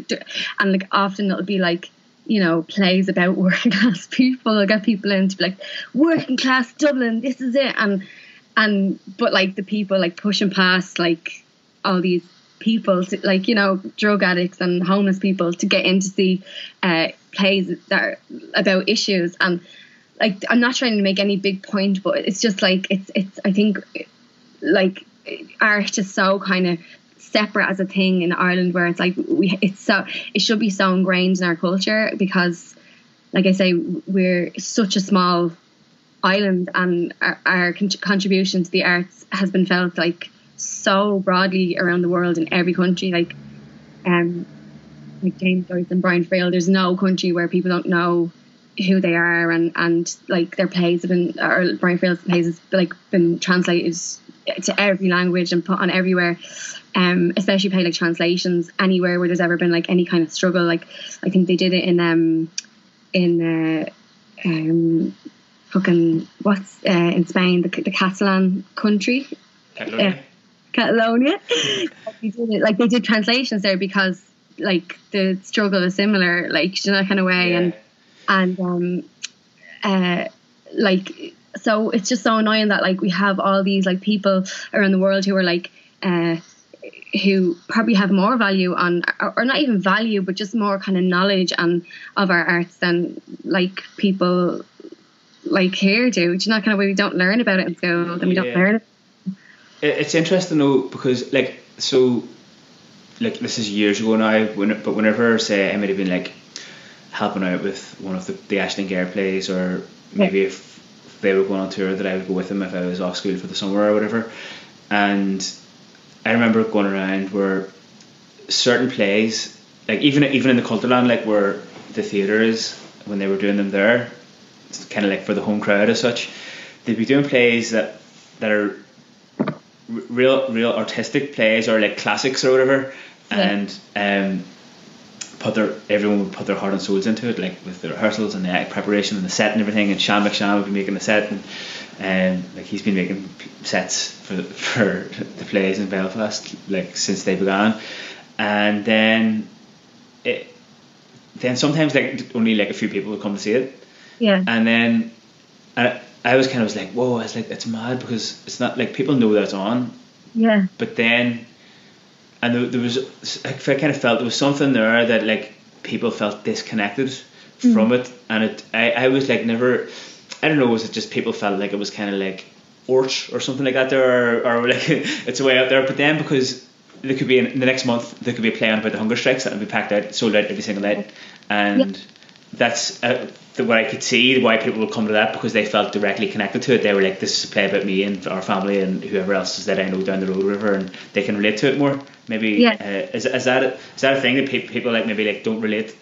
and like often it'll be like you know plays about working class people. They'll get people in to be like working class Dublin this is it. And and but like the people like pushing past like all these people to, like you know drug addicts and homeless people to get in to see uh, plays that are about issues. And like I'm not trying to make any big point but it's just like it's it's I think like art is so kind of separate as a thing in Ireland where it's like we it's so it should be so ingrained in our culture because like I say we're such a small island and our, our con- contribution to the arts has been felt like so broadly around the world in every country like um like James Joyce and Brian Friel there's no country where people don't know who they are and and like their plays have been or Brian Friel's plays has like been translated to every language and put on everywhere um especially play like translations anywhere where there's ever been like any kind of struggle like I think they did it in um in uh um fucking what's uh, in Spain the, the Catalan country Catalonia. Catalonia. they did it, like they did translations there because like the struggle is similar, like in that kind of way, Yeah. and and um, uh, like so it's just so annoying that like we have all these like people around the world who are like uh who probably have more value on or, or not even value but just more kind of knowledge and of our arts than like people like here do. Do you know kind of way we don't learn about it in school and we don't learn it. It- It's interesting though because like so, like this is years ago now. When but whenever say I might have been like helping out with one of the the Aisling Ghéar plays, or maybe if they were going on tour, that I would go with them if I was off school for the summer or whatever. And I remember going around where certain plays, like even even in the Cultúrlann, like where the theatre is when they were doing them there, it's kind of like for the home crowd as such. They'd be doing plays that that are real real artistic plays or like classics or whatever, Yeah. and um, put their everyone would put their heart and souls into it, like with the rehearsals and the act preparation and the set and everything. And Sean McShann would be making the set, and like he's been making sets for the, for the plays in Belfast like since they began, and then it then sometimes like only like a few people would come to see it, Yeah. and then I, I was kind of was like, whoa, I was like, it's mad because it's not like people know that it's on, Yeah. but then and there, there was I kind of felt there was something there that like people felt disconnected from mm. it. And it I, I was like never I don't know was it just people felt like it was kind of like orch or something like that there? Or, or like it's a way out there. But then because there could be in the next month there could be a play on about the hunger strikes that would be packed out sold out every single night. And that's uh, the, what I could see why people would come to that because they felt directly connected to it. They were like, "This is a play about me and our family and whoever else is that I know down the road, river, and they can relate to it more." Maybe Yeah. uh, is, is that a, is that a thing that pe- people like maybe like don't relate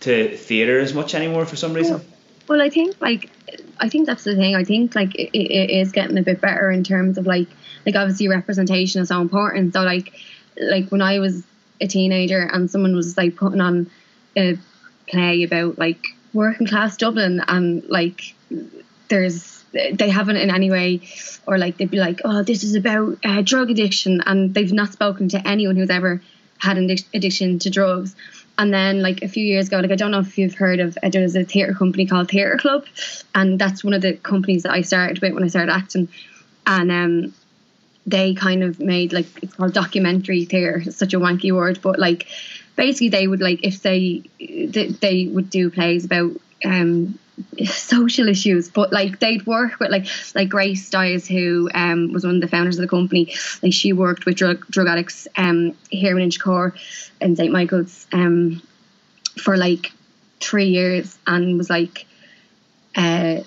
to theatre as much anymore for some reason? Well, I think like I think that's the thing. I think like it, it is getting a bit better in terms of like like obviously representation is so important. So like like when I was a teenager and someone was like putting on a play about like working class Dublin and like there's they haven't in any way or like they'd be like oh this is about uh, drug addiction and they've not spoken to anyone who's ever had an addiction to drugs. And then like a few years ago like i don't know if you've heard of uh, there's a theatre company called theatre club and that's one of the companies that i started with when i started acting. And um they kind of made like it's called documentary theatre. Such a wanky word but like basically they would like if they they, would do plays about um social issues but like they'd work with like like Grace Dyas who um was one of the founders of the company like she worked with drug drug addicts um here in Inchicore in St Michael's um for like three years and was like uh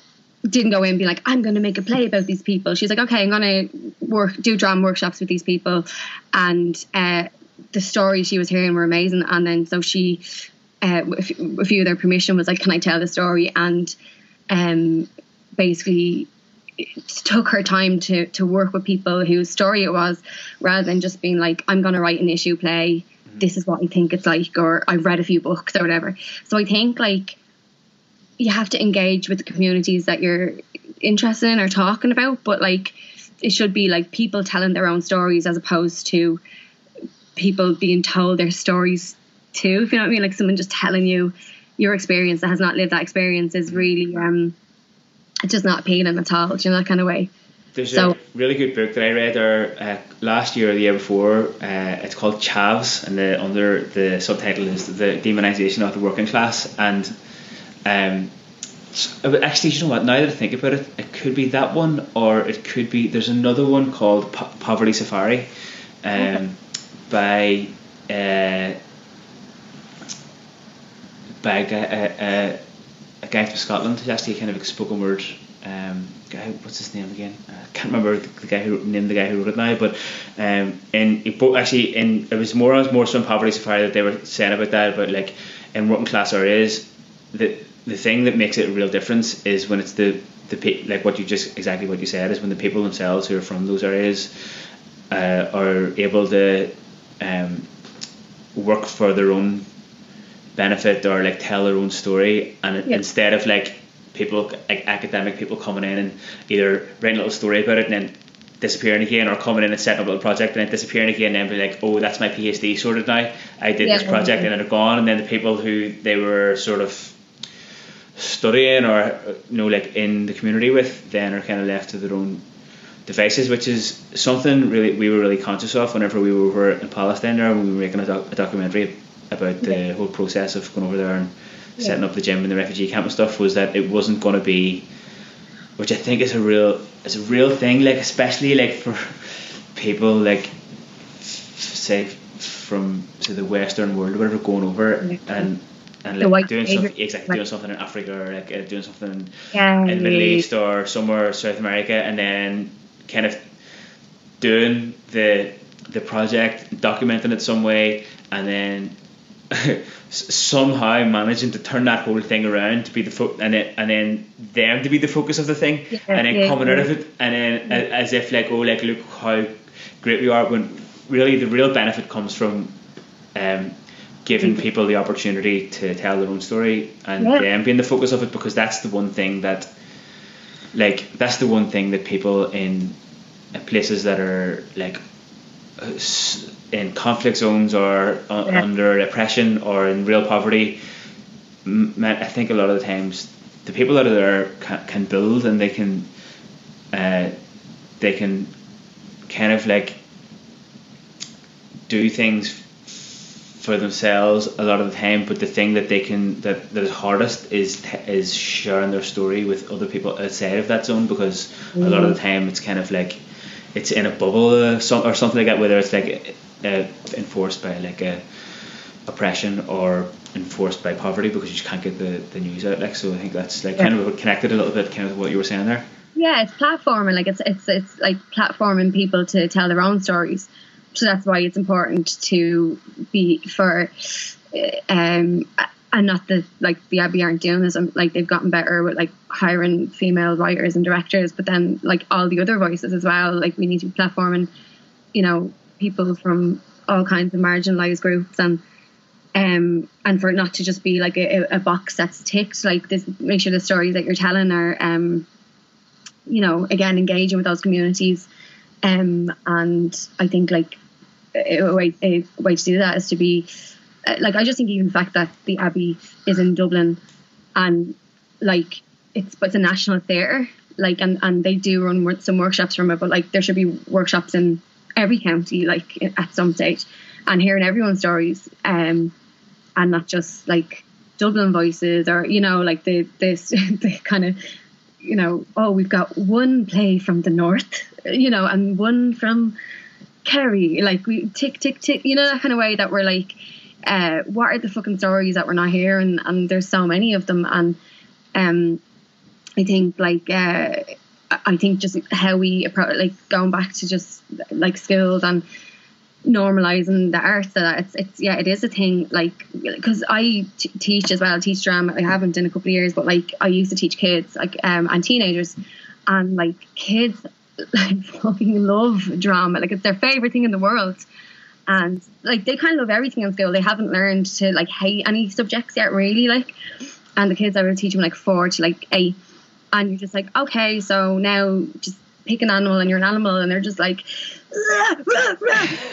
didn't go in and be like, I'm going to make a play about these people. She's like, okay, I'm going to work, do drama workshops with these people. And uh, the stories she was hearing were amazing. And then so she, uh, with, with you their permission, was like, can I tell the story? And um, basically it took her time to, to work with people whose story it was rather than just being like, I'm going to write an issue play. This is what I think it's like, or I've read a few books or whatever. So I think like you have to engage with the communities that you're interested in or talking about, but like it should be like people telling their own stories as opposed to people being told their stories too. If you know what I mean, like someone just telling you your experience that has not lived that experience is really um it's just not appealing at all, Do you know, that kind of way. There's So- a really good book that I read there uh, last year or the year before. Uh, it's called Chavs, and the under the subtitle is the demonization of the working class. And um, actually, you know what? Now that I think about it, it could be that one, or it could be there's another one called po- Poverty Safari, um, by uh, by a guy, uh, uh, a guy from Scotland who's actually kind of a spoken word um, guy. What's his name again? I can't remember the, the guy who named the guy who wrote it now. But um, in it actually in it was more more so in Poverty Safari that they were saying about that. But like in working class areas, the the thing that makes it a real difference is when it's the the pe- like what you just exactly what you said is when the people themselves who are from those areas uh, are able to um, work for their own benefit or like tell their own story and Yeah. instead of like people like academic people coming in and either writing a little story about it and then disappearing again or coming in and setting up a little project and then disappearing again and then be like oh that's my PhD sorted now I did Yeah. this project and then they're gone and then the people who they were sort of studying or you know like in the community with then are kind of left to their own devices which is something really we were really conscious of whenever we were over in Palestine there when we were making a, doc- a documentary about the Yeah. whole process of going over there and Yeah. setting up the gym in the refugee camp and stuff was that it wasn't going to be which I think is a real is a real thing like especially like for people like say from say the western world or whatever going over and and like doing something exactly like- doing something in Africa or like uh, doing something in Yeah. in the Middle East or somewhere South America, and then kind of doing the the project, documenting it some way, and then somehow managing to turn that whole thing around to be the fo- and then and then them to be the focus of the thing, Yeah, and then yeah, coming out of it, and then a- as if like oh like look how great we are, when really the real benefit comes from. Um, giving Mhm. people the opportunity to tell their own story and Yeah. them being the focus of it because that's the one thing that like that's the one thing that people in places that are like uh, in conflict zones or uh, Yeah. under oppression or in real poverty I think a lot of the times the people that are there can, can build and they can uh, they can kind of like do things for themselves a lot of the time but the thing that they can that, that is hardest is is sharing their story with other people outside of that zone because a lot of the time it's kind of like it's in a bubble or something like that whether it's like uh, enforced by like a oppression or enforced by poverty because you just can't get the, the news out like so I think that's like kind of connected a little bit kind of what you were saying there. Yeah it's platforming like it's it's it's like platforming people to tell their own stories so that's why it's important to be for uh, um and not that like the Abbey aren't doing this um, like they've gotten better with like hiring female writers and directors but then like all the other voices as well like we need to be platforming you know people from all kinds of marginalized groups and um and for it not to just be like a, a box that's ticked like this make sure the stories that you're telling are um you know again engaging with those communities um and i think like a way, a way to do that is to be uh, like i just think even the fact that the abbey is in dublin and like it's but it's a national theatre like and and they do run some workshops from it but like there should be workshops in every county like at some stage and hearing everyone's stories um and not just like dublin voices or you know like the this the kind of you know oh we've got one play from the north you know and one from kerry. Like we tick tick tick you know that kind of way that we're like uh what are the fucking stories that we're not hearing and there's so many of them. And um I think like uh, I think just how we approach like going back to just like skills and normalizing the arts so that it's it's yeah it is a thing like because I t- teach as well I teach drama. I haven't in a couple of years but like I used to teach kids like um and teenagers and like kids like fucking love drama. Like it's their favorite thing in the world. And like they kind of love everything in school. They haven't learned to like hate any subjects yet really like. And the kids I would teach them like four to like eight. And you're just like okay so now just pick an animal and you're an animal. And they're just like.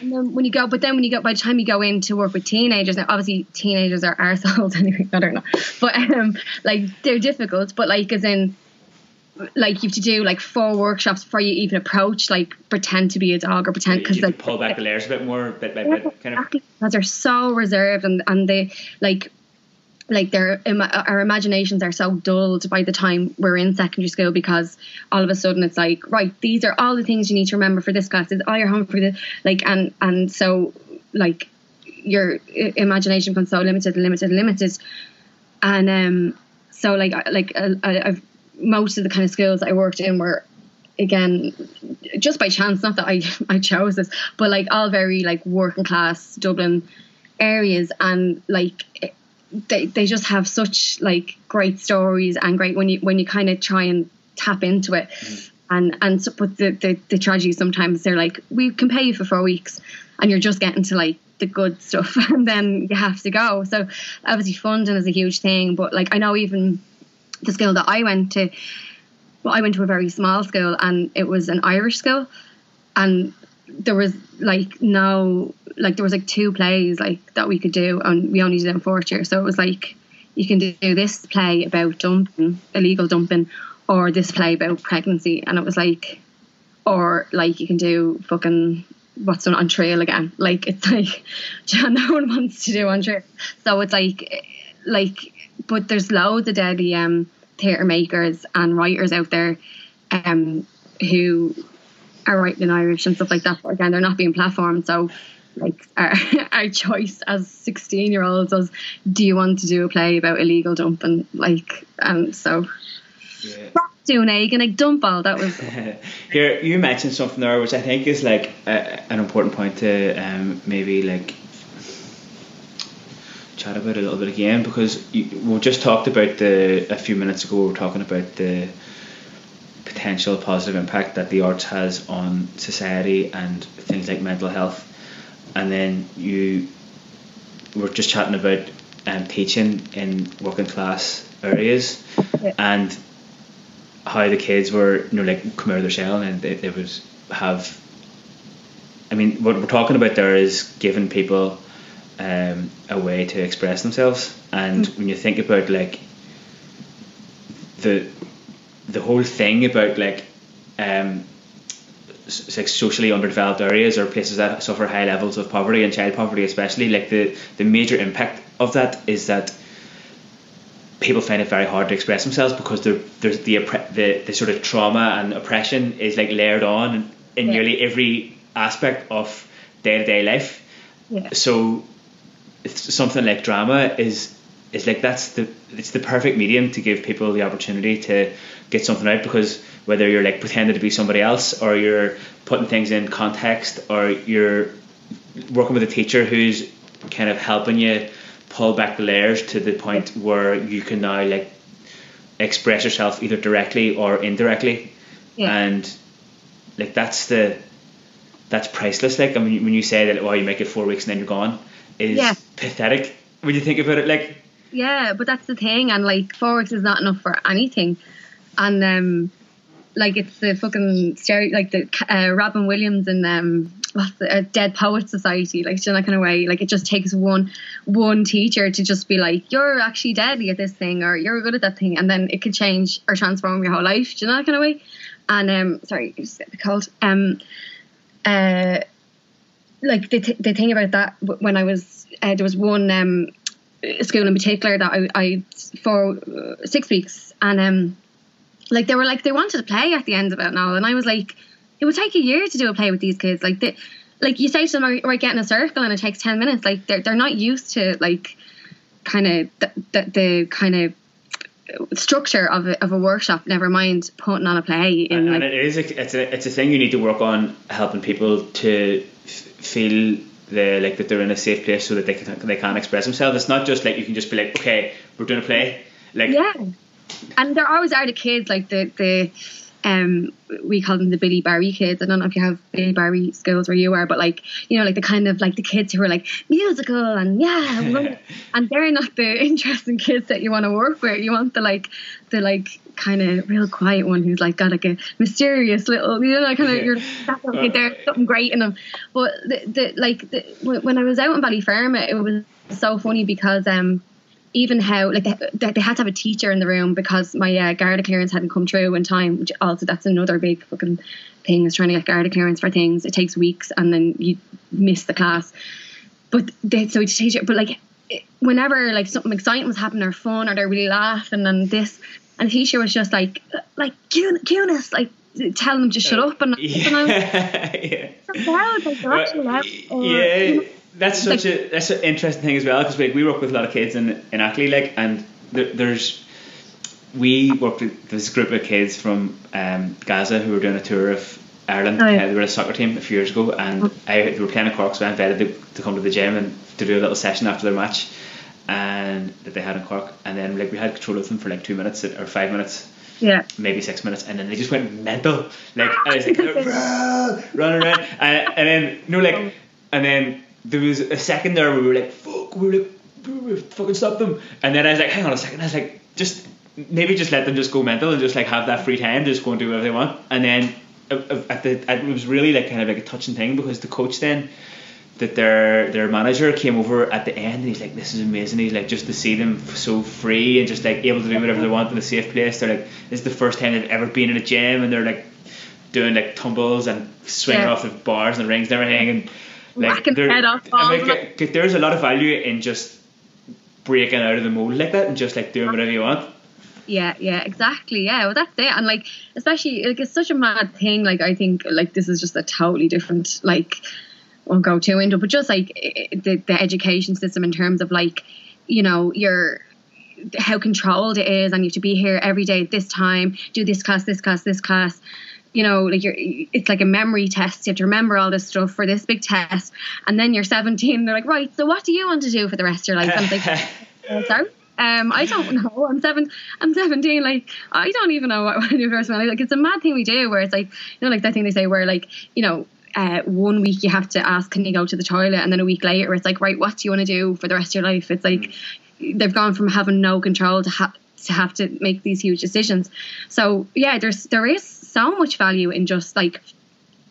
and then when you go but then when you go by the time you go in to work with teenagers now obviously teenagers are arseholes anyway I don't know. But um like they're difficult but like as in like you have to do like four workshops before you even approach like pretend to be a dog or pretend because like pull back the layers a bit more bit by bit kind of. Because they're so reserved and and they like like their our imaginations are so dulled by the time we're in secondary school because all of a sudden it's like right these are all the things you need to remember for this class. Is all your homework for this like and and so like your imagination becomes so limited and limited and limited. And um so like like I've most of the kind of schools I worked in were again just by chance not that I I chose this but like all very like working class Dublin areas. And like they they just have such like great stories and great when you when you kind of try and tap into it. Mm. And and so, but the, the the tragedy sometimes they're like we can pay you for four weeks and you're just getting to like the good stuff and then you have to go. So obviously funding is a huge thing but like I know even the school that I went to well, I went to a very small school and it was an Irish school and there was like no like there was like two plays like that we could do, and we only did in fourth year. So it was like you can do this play about dumping, illegal dumping, or this play about pregnancy, and it was like, or like you can do fucking what's on, An Triail again. Like it's like no one wants to do An Triail, so it's like like but there's loads of deadly um theatre makers and writers out there um who are writing in Irish and stuff like that. But again, they're not being platformed, so like our, our choice as 16 year olds was do you want to do a play about illegal dumping? Like and so. Yeah. doing egg like dump all that was here you mentioned something there which I think is like a, an important point to um, maybe like chat about a little bit again because you, we just talked about the a few minutes ago we were talking about the potential positive impact that the arts has on society and things like mental health and then you were just chatting about um, teaching in working class areas yeah. and how the kids were you know like come out of their shell and they, they would have I mean what we're talking about there is giving people um, a way to express themselves and mm. when you think about like the the whole thing about like um, like socially underdeveloped areas or places that suffer high levels of poverty and child poverty especially like the the major impact of that is that people find it very hard to express themselves because there's the, the the sort of trauma and oppression is like layered on in yeah. nearly every aspect of day to day life. Yeah. So something like drama is is like that's the it's the perfect medium to give people the opportunity to get something out because whether you're like pretending to be somebody else or you're putting things in context or you're working with a teacher who's kind of helping you pull back the layers to the point where you can now like express yourself either directly or indirectly yeah. and like that's the that's priceless like I mean when you say that oh you make it four weeks and then you're gone is yeah. pathetic when you think about it like yeah but that's the thing and like weeks is not enough for anything. And um like it's the fucking stereo like the uh, Robin Williams and um what's the uh, Dead Poet Society like in that kind of way. Like it just takes one one teacher to just be like you're actually deadly at this thing or you're good at that thing and then it could change or transform your whole life do you know that kind of way? And um sorry the cold um uh like the, th- the thing about that when I was uh, there was one um school in particular that I, I for uh, six weeks and um like they were like they wanted to play at the end of it now, and I was like, it would take a year to do a play with these kids. Like they, like you say to them, we're getting a circle and it takes ten minutes. Like they're they're not used to like kind of the, the, the kind of structure of a, of a workshop. Never mind putting on a play. In, and, like, and it is a, it's a it's a thing you need to work on helping people to feel the like that they're in a safe place so that they can they can express themselves. It's not just like you can just be like, okay, we're doing a play. Like yeah and there always are the kids like the the um we call them the Billy Barry kids. I don't know if you have Billy Barry schools where you are, but like you know, like the kind of like the kids who are like musical and yeah, and they're not the interesting kids that you want to work with. You want the like the like kind of real quiet one who's like got like a mysterious little you know kind of you're that's okay, there's something great in them. But the, the like the, when I was out in Ballyfermot, it was so funny because um even how like they, they had to have a teacher in the room because my uh, Garda clearance hadn't come through in time. Which also that's another big fucking thing is trying to get Garda clearance for things. It takes weeks and then you miss the class. But they so it's teacher, but like whenever like something exciting was happening or fun or they're really laughing and then this and the teacher was just like like Cunis like telling them to shut up and, yeah. and I was yeah. proud like they're loud or, yeah. You know, that's such like, a that's an interesting thing as well because like we work with a lot of kids in in Ackley like and there, there's we worked with this group of kids from um, Gaza who were doing a tour of Ireland. Oh, yeah. uh, they were a soccer team a few years ago, and oh. I they were playing a Cork, so I invited them to come to the gym and to do a little session after their match, and that they had in Cork. And then like we had control of them for like two minutes or five minutes, yeah, maybe six minutes, and then they just went mental. Like I was like running around, and, and then know like, and then there was a second there where we were like, fuck, we were like, we fucking stop them. And then I was like, hang on a second. I was like, just maybe just let them just go mental and just like have that free time, just go and do whatever they want. And then uh, uh, at the, it was really like kind of like a touching thing because the coach then that their their manager came over at the end and he's like, this is amazing. He's like, just to see them so free and just like able to do whatever they want in a safe place. They're like, this is the first time they've ever been in a gym and they're like doing like tumbles and swinging Yeah. off the bars and the rings and everything and like head off I mean, like, there's a lot of value in just breaking out of the mold like that and just like doing whatever you want. Yeah, yeah, exactly. Yeah, well, that's it. And like, especially like, it's such a mad thing. Like, I think like this is just a totally different like. Won't go too into, it, but just like the the education system in terms of like, you know, your how controlled it is, and you have to be here every day at this time, do this class, this class, this class. You know, like you're, it's like a memory test. You have to remember all this stuff for this big test, and then you're 17. And they're like, right, so what do you want to do for the rest of your life? I'm like, sorry. Um, I don't know. I'm seven. I'm seventeen. Like I don't even know what I want to do for the rest of my life. Like it's a mad thing we do, where it's like you know, like that thing they say, where like you know, uh, one week you have to ask, can you go to the toilet, and then a week later it's like, right, what do you want to do for the rest of your life? It's like they've gone from having no control to to have to make these huge decisions. So yeah, there's there is so much value in just like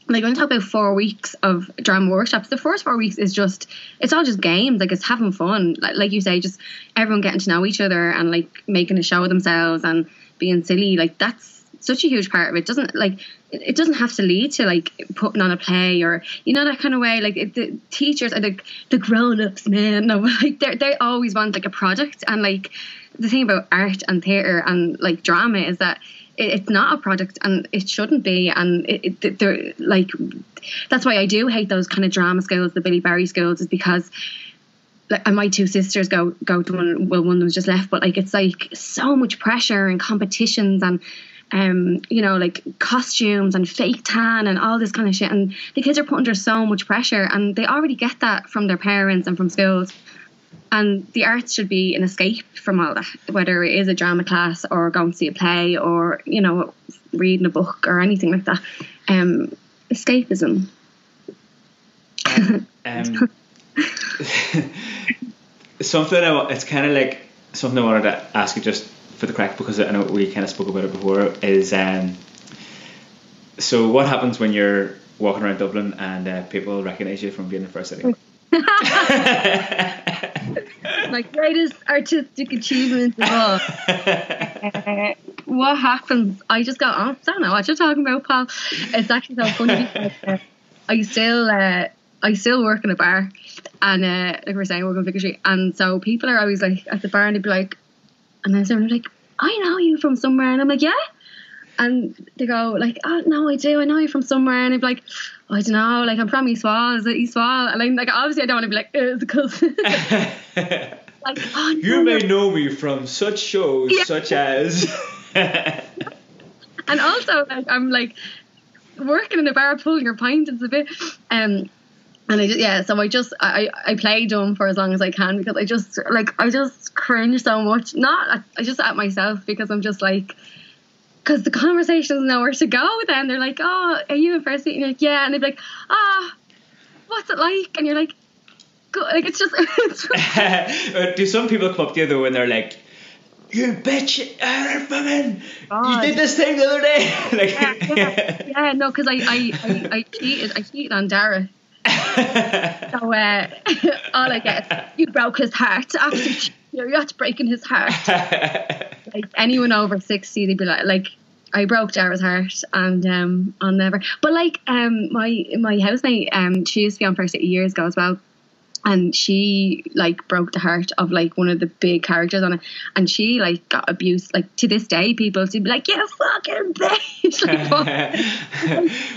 like when I talk about four weeks of drama workshops, the first four weeks is just it's all just games, like it's having fun. Like, like you say, just everyone getting to know each other and like making a show of themselves and being silly. Like that's such a huge part of it. Doesn't like it doesn't have to lead to like putting on a play or you know that kind of way. Like it, the teachers are the grown ups, man. No, like they they always want like a product and like the thing about art and theatre and like drama is that it, it's not a product and it shouldn't be and it, it they're like that's why I do hate those kind of drama schools the Billy Barry schools is because like my two sisters go go to one well one of them's just left but like it's like so much pressure and competitions and um you know like costumes and fake tan and all this kind of shit and the kids are put under so much pressure and they already get that from their parents and from schools and the arts should be an escape from all that, whether it is a drama class or going to see a play or you know reading a book or anything like that. Um, escapism. Um, something I, it's kind of like something I wanted to ask you just for the craic because I know we kind of spoke about it before is um, so what happens when you're walking around Dublin and uh, people recognise you from being the Fair City? My greatest artistic achievement of all. Uh, what happens? I just go, oh, I don't know what you're talking about, Paul. It's actually so funny because uh, I still, uh, I still work in a bar, and uh, like we we're saying, we're going Vicar Street, and so people are always like at the bar, and they'd be like, and then be like, I know you from somewhere, and I'm like, yeah. And they go like, oh no, I do. I know you from somewhere, and I'm like, oh, I don't know, like I'm from East Wall. Is it East Wall? And like, like obviously I don't want to be like, "Uh, it's because like, oh no, you may know me from such shows Yeah. such as. and also like I'm like working in a bar pulling your pint it's a bit um and I just, yeah so I just I I play dumb for as long as I can because I just like I just cringe so much. Not I just at myself because I'm just like because the conversation is nowhere to go then. They're like oh are you in first and you're like yeah. And they're like ah what's it like? And you're like good like it's just it's just Uh, Do some people come up to you though and they're like, "You bitch, uh, woman, you did this thing the other day." like, yeah, yeah, yeah no because I, I, I, I cheated I cheated on Dara So uh, all I get is you broke his heart. After you're not breaking his heart. Like anyone over sixty, they'd be like, like I broke Dara's heart, and um, I'll never. But like um, my my housemate, um, she used to be on first years ago as well. And she like broke the heart of like one of the big characters on it, and she like got abused. Like to this day, people be like, "You fucking bitch!" like.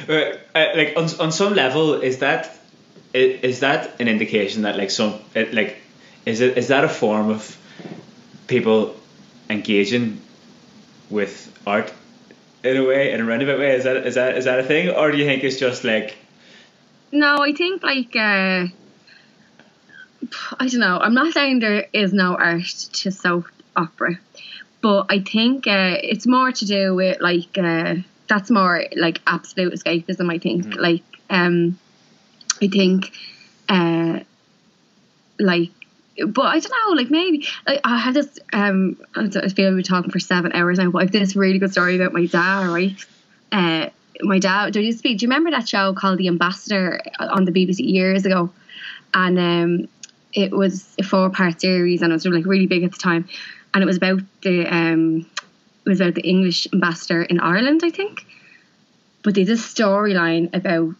Uh, uh, like on, on some level, is that is is that an indication that like some like is it is that a form of people engaging with art in a way in a roundabout way? Is that is that is that a thing, or do you think it's just like No, I think like uh, I don't know. I'm not saying there is no art to soap opera, but I think uh, it's more to do with like uh, that's more like absolute escapism. I think like um, I think uh, like. But I don't know, like maybe like, I had this. Um, I feel we're talking for seven hours now. But I have this really good story about my dad. Right, uh, my dad. Do you speak? Do you remember that show called The Ambassador on the BBC years ago? and um, it was a four part series, and it was like really big at the time, and it was about the um, it was about the English ambassador in Ireland, I think. But there's a storyline about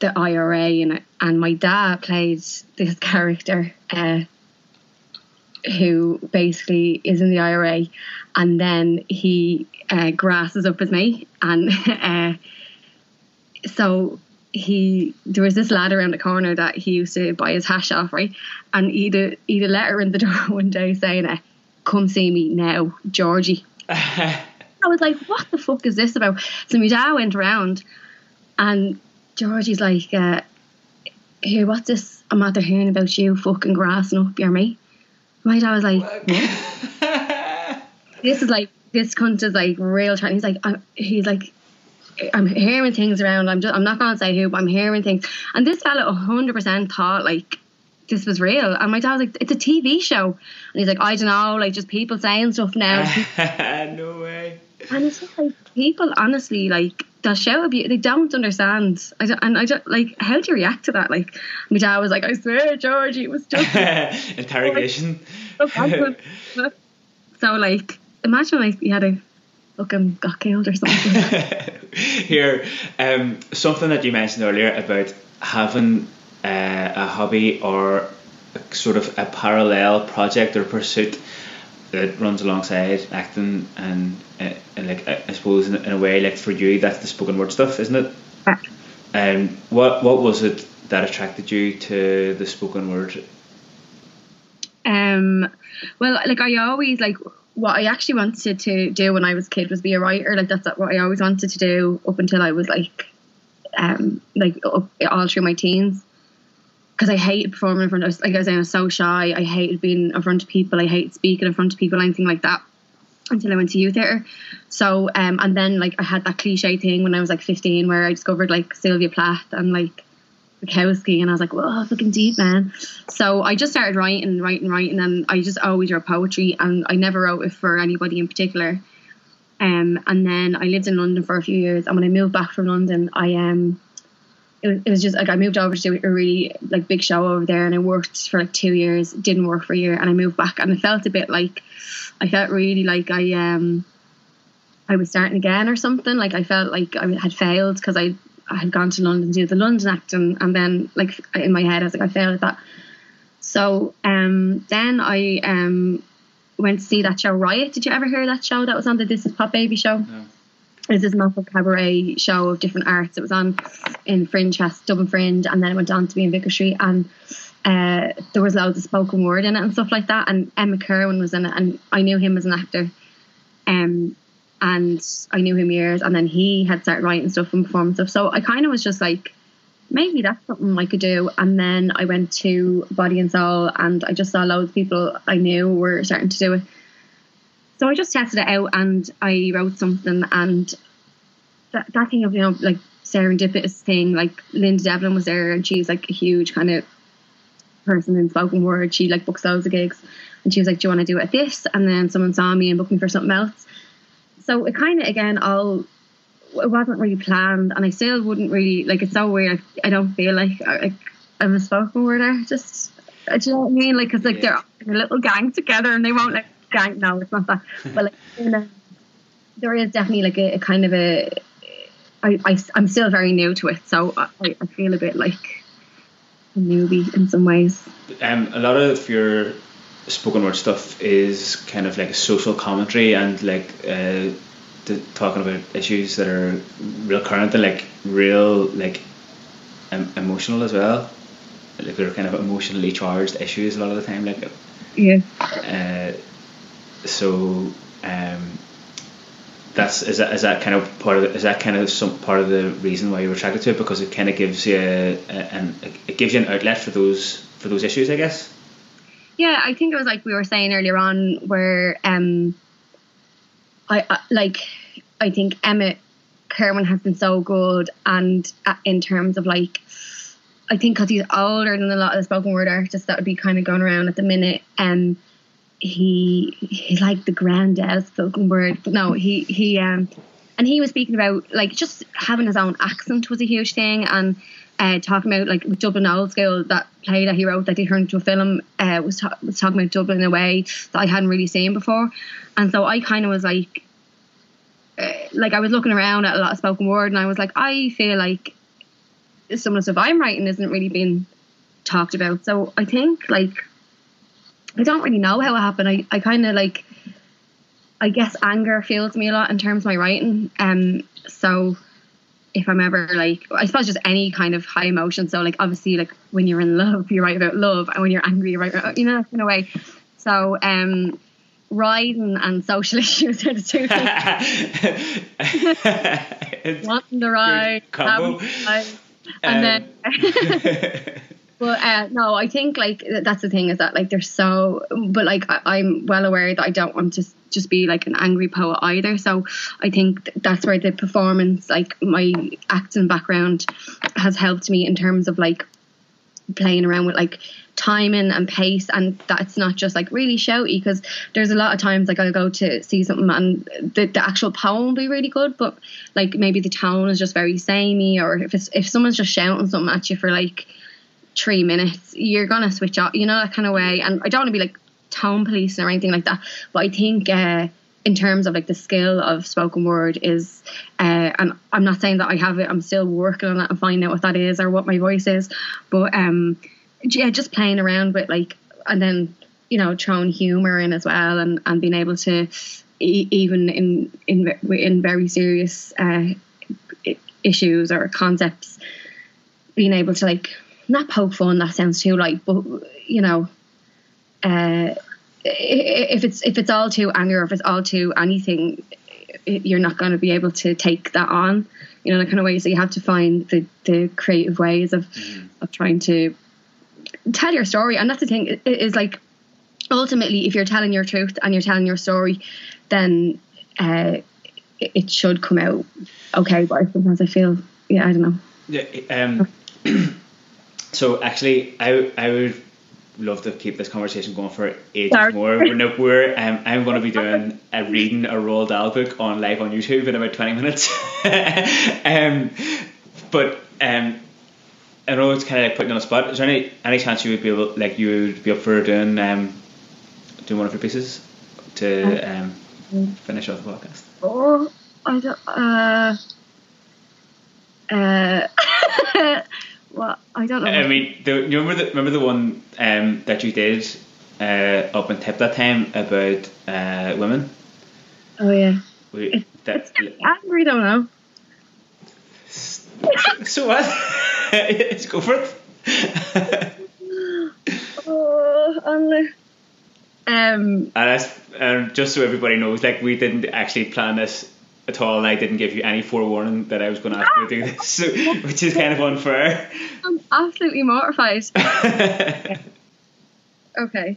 the IRA it, and my dad played this character uh, who basically is in the IRA, and then he uh, grasses up with me, and uh, so he there was this lad around the corner that he used to buy his hash off, right? And he'd a, he'd a letter in the door one day saying, uh, "Come see me now, Georgie." I was like, "What the fuck is this about?" So my dad went around, and Georgie's like, uh, "Here, what's this? I'm after hearing about you fucking grassing up your mate." My dad was like, "This is like this cunt is like real." Trying. He's like, he's like, I'm hearing things around. I'm just, I'm not gonna say who, but I'm hearing things. And this fella, hundred percent thought like this was real. And my dad was like, it's a TV show. And he's like, I don't know, like just people saying stuff now. no way. And it's just like people, honestly, like they'll shout at you. They don't understand. I don't, and I don't like. How do you react to that? Like my dad was like, I swear, Georgie, it was just interrogation. so like, imagine like you had a fucking got killed or something. Here, um, something that you mentioned earlier about having uh, a hobby or a, sort of a parallel project or pursuit that runs alongside acting and, uh, and like I suppose in, in, a way like for you that's the spoken word stuff isn't it? And um, what what was it that attracted you to the spoken word? Um well like I always like what I actually wanted to do when I was a kid was be a writer. Like that's what I always wanted to do up until I was like um like up, all through my teens. Because I hated performing in front of like I was saying I was so shy. I hated being in front of people. I hated speaking in front of people anything like that until I went to youth theatre. So um and then like I had that cliche thing when I was like 15 where I discovered like Sylvia Plath and like Bukowski and I was like whoa fucking deep man. So I just started writing writing writing and I just always wrote poetry and I never wrote it for anybody in particular. Um and then I lived in London for a few years and when I moved back from London I um it was, it was just like I moved over to do a really like big show over there and I worked for like two years didn't work for a year and I moved back and I felt a bit like I felt really like I um I was starting again or something like I felt like I had failed because I I had gone to London to do the London act and, and then like in my head I was like I failed at that so um then I um went to see that show Riot did you ever hear that show that was on the This Is Pop Baby show no it was this massive cabaret show of different arts. It was on in Fringe Fest, Dublin Fringe, and then it went on to be in Vicar Street. And uh, there was loads of spoken word in it and stuff like that. And Emmet Kirwan was in it, and I knew him as an actor. Um, and I knew him years, and then he had started writing stuff and performing stuff. So I kind of was just like, maybe that's something I could do. And then I went to Body and Soul, and I just saw loads of people I knew were starting to do it. So I just tested it out and I wrote something and that, that thing of you know like serendipitous thing like Linda Devlin was there and she's like a huge kind of person in spoken word. She like books loads of gigs. And she was like do you want to do it at this? And then someone saw me and booked me for something else so it kind of again all it wasn't really planned and I still wouldn't really like it's so weird I, I don't feel like I, I'm a spoken word artist do you know what I mean like because like yeah. they're a little gang together and they won't like gang. No, it's not that. But like, in a, there is definitely like a, a kind of a. I, I, I'm still very new to it, so I, I feel a bit like a newbie in some ways. Um, a lot of your spoken word stuff is kind of like a social commentary and like uh, the, talking about issues that are real current and like real like um, emotional as well. Like they're kind of emotionally charged issues a lot of the time. Like yeah. Uh, so um, that's is that is that kind of part of the, is that kind of some part of the reason why you're attracted to it because it kind of gives you a, a, an it gives you an outlet for those for those issues I guess yeah I think it was like we were saying earlier on where um I, I like I think Emmet Kirwan has been so good and uh, in terms of like I think because he's older than a lot of the spoken word artists that would be kind of going around at the minute um he he's like the granddad spoken word. No he he um and he was speaking about like just having his own accent was a huge thing, and uh, talking about like Dublin Old School, that play that he wrote that he turned into a film, uh, was ta- was talking about Dublin in a way that I hadn't really seen before, and so I kind of was like, uh, like I was looking around at a lot of spoken word, and I was like, I feel like some of the stuff I'm writing isn't really being talked about. So I think like I don't really know how it happened. I, I kind of like I guess anger fuels me a lot in terms of my writing. Um, so if I'm ever like, I suppose just any kind of high emotion. So like, obviously, like when you're in love, you write about love, and when you're angry, you write about, you know, in a way. So um, riding and social issues are the two things. Wanting to ride, having to ride, and um. then. But uh, no, I think like that's the thing is that like they're so, but like I, am well aware that I don't want to just be like an angry poet either. So I think th- that's where the performance, like my acting background, has helped me in terms of like playing around with like timing and pace and that's not just like really shouty because there's a lot of times like I'll go to see something and the, the actual poem will be really good but like maybe the tone is just very samey or if it's if someone's just shouting something at you for like three minutes, you're gonna switch off, you know, that kind of way. And I don't want to be like tone policing or anything like that, but I think uh, in terms of like the skill of spoken word is, uh, and I'm not saying that I have it, I'm still working on that and finding out what that is or what my voice is, but um, yeah, just playing around with like, and then you know, throwing humor in as well, and and being able to even in in in very serious uh, issues or concepts, being able to like not poke fun. That sounds too like, but you know, uh, if it's if it's all too anger, if it's all too anything, you're not going to be able to take that on. You know, that kind of way. So you have to find the the creative ways of mm-hmm. of trying to tell your story. And that's the thing. It is like ultimately, if you're telling your truth and you're telling your story, then uh, it should come out okay. But sometimes I feel, yeah, I don't know. Yeah. Um, So actually, I I would love to keep this conversation going for ages Sorry. more. We're, we're um, I'm going to be doing a reading a Roald Dahl book on live on YouTube in about twenty minutes. um, but um, I know it's kind of like putting on a spot. Is there any any chance you would be able, like, you would be up for doing um, doing one of your pieces to um, finish off the podcast? Oh, I don't. Uh, uh, Well, I don't know. I mean, the, you remember the remember the one um, that you did uh, up in Tip that time about uh, women? Oh yeah. We, that, I really don't know. So what? Let's go for it. oh, only. Um, and um, just so everybody knows, like we didn't actually plan this at all, and I didn't give you any forewarning that I was going to ask you to do ah! this, which is kind of unfair. I'm absolutely mortified. okay.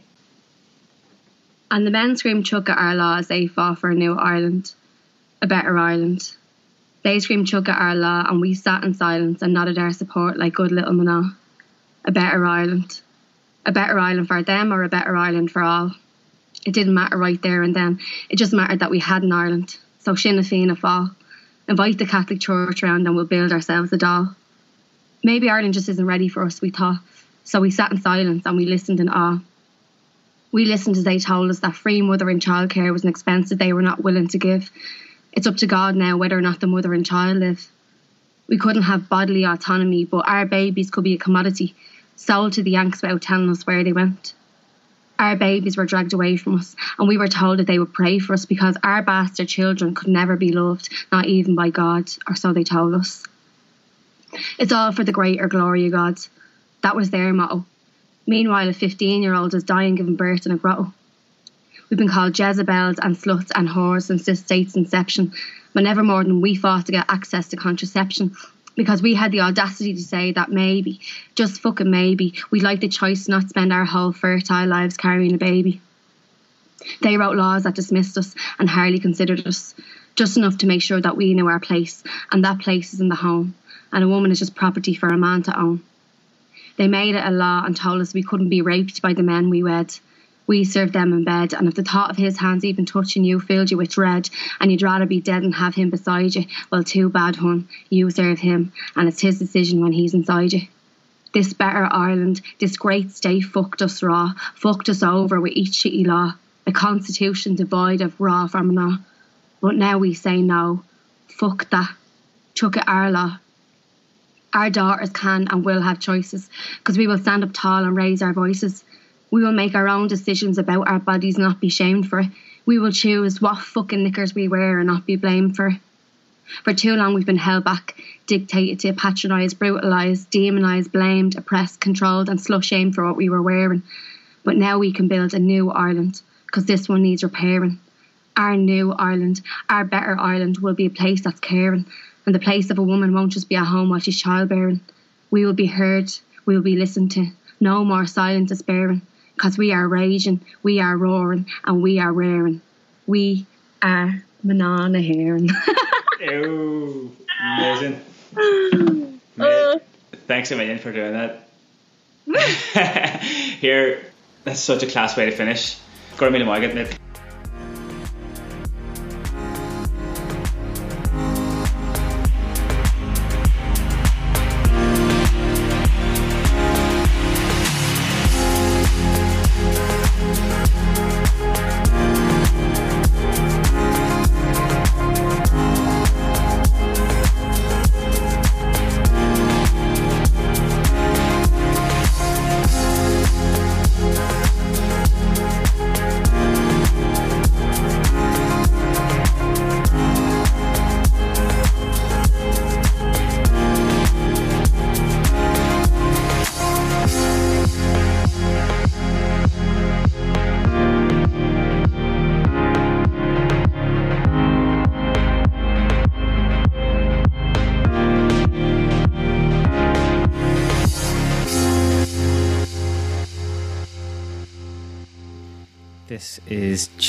And the men screamed tiocfaidh ár lá as they fought for a new Ireland, a better Ireland. They screamed tiocfaidh ár lá, and we sat in silence and nodded our support like good little Mana. A better Ireland. A better Ireland for them or a better Ireland for all. It didn't matter right there and then. It just mattered that we had an Ireland. So Sinn Féin fall. Invite the Catholic Church around and we'll build ourselves a doll. Maybe Ireland just isn't ready for us, we thought. So we sat in silence and we listened in awe. We listened as they told us that free mother and child care was an expense that they were not willing to give. It's up to God now whether or not the mother and child live. We couldn't have bodily autonomy, but our babies could be a commodity, sold to the Yanks without telling us where they went our babies were dragged away from us, and we were told that they would pray for us because our bastard children could never be loved, not even by God, or so they told us. It's all for the greater glory of God. That was their motto. Meanwhile, a 15 year old is dying giving birth in a grotto. We've been called Jezebels and sluts and whores since state's inception, but never more than we fought to get access to contraception because we had the audacity to say that maybe, just fucking maybe, we'd like the choice to not spend our whole fertile lives carrying a baby. They wrote laws that dismissed us and hardly considered us, just enough to make sure that we knew our place, and that place is in the home, and a woman is just property for a man to own. They made it a law and told us we couldn't be raped by the men we wed. We serve them in bed, and if the thought of his hands even touching you filled you with dread, and you'd rather be dead than have him beside you, well, too bad, hon. You serve him, and it's his decision when he's inside you. This better Ireland, this great state fucked us raw, fucked us over with each shitty law, a constitution devoid of raw from law. But now we say no. Fuck that. Tiocfaidh ár lá. Our daughters can and will have choices, because we will stand up tall and raise our voices. We will make our own decisions about our bodies, and not be shamed for it. We will choose what fucking knickers we wear and not be blamed for. For too long, we've been held back, dictated to, patronised, brutalised, demonised, blamed, oppressed, controlled, and slut shamed for what we were wearing. But now we can build a new Ireland, because this one needs repairing. Our new Ireland, our better Ireland, will be a place that's caring, and the place of a woman won't just be a home while she's childbearing. We will be heard, we will be listened to. No more silent despairing, because we are raging, we are roaring, and we are raring. We are Mná na hÉireann. Ew, amazing. Uh. Thanks a million for doing that. Here, that's such a class way to finish. Got a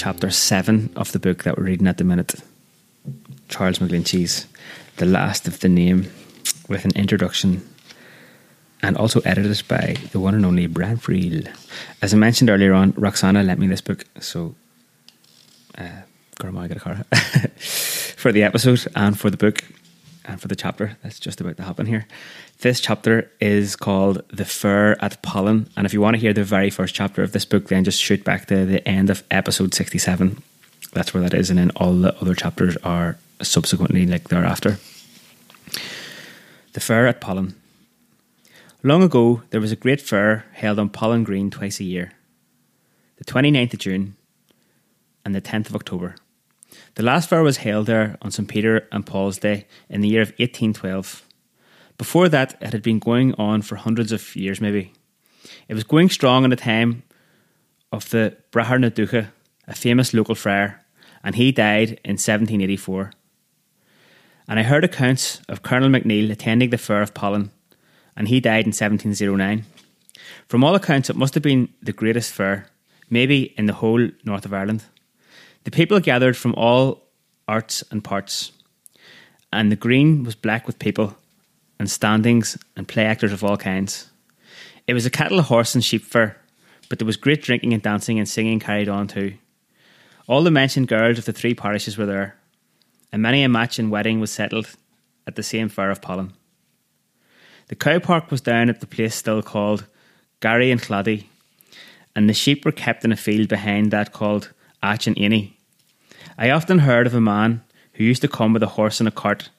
chapter seven of the book that we're reading at the minute. Charles McGlinchey's The Last of the Name, with an introduction and also edited by the one and only Brian Friel. As I mentioned earlier on, Roxanna lent me this book, so uh, Gorma, get a car for the episode and for the book and for the chapter that's just about to happen here. This chapter is called The Fair at Pollan, and if you want to hear the very first chapter of this book, then just shoot back to the end of episode 67. That's where that is, and then all the other chapters are subsequently like thereafter. The Fair at Pollan. Long ago, there was a great fair held on Pollan Green twice a year the 29th of June and the 10th of October. The last fair was held there on St. Peter and Paul's Day in the year of 1812. Before that, it had been going on for hundreds of years, maybe. It was going strong in the time of the Brahar na Dúcha, a famous local friar, and he died in 1784. And I heard accounts of Colonel McNeil attending the fair of Pollan, and he died in 1709. From all accounts, it must have been the greatest fair, maybe in the whole north of Ireland. The people gathered from all arts and parts, and the green was black with people, and standings, and play actors of all kinds. It was a cattle, horse, and sheep fair, but there was great drinking and dancing and singing carried on too. All the mentioned girls of the three parishes were there, and many a match and wedding was settled at the same fair of Pollan. The cow park was down at the place still called Gary and Claddy, and the sheep were kept in a field behind that called Ach and Annie. I often heard of a man who used to come with a horse and a cart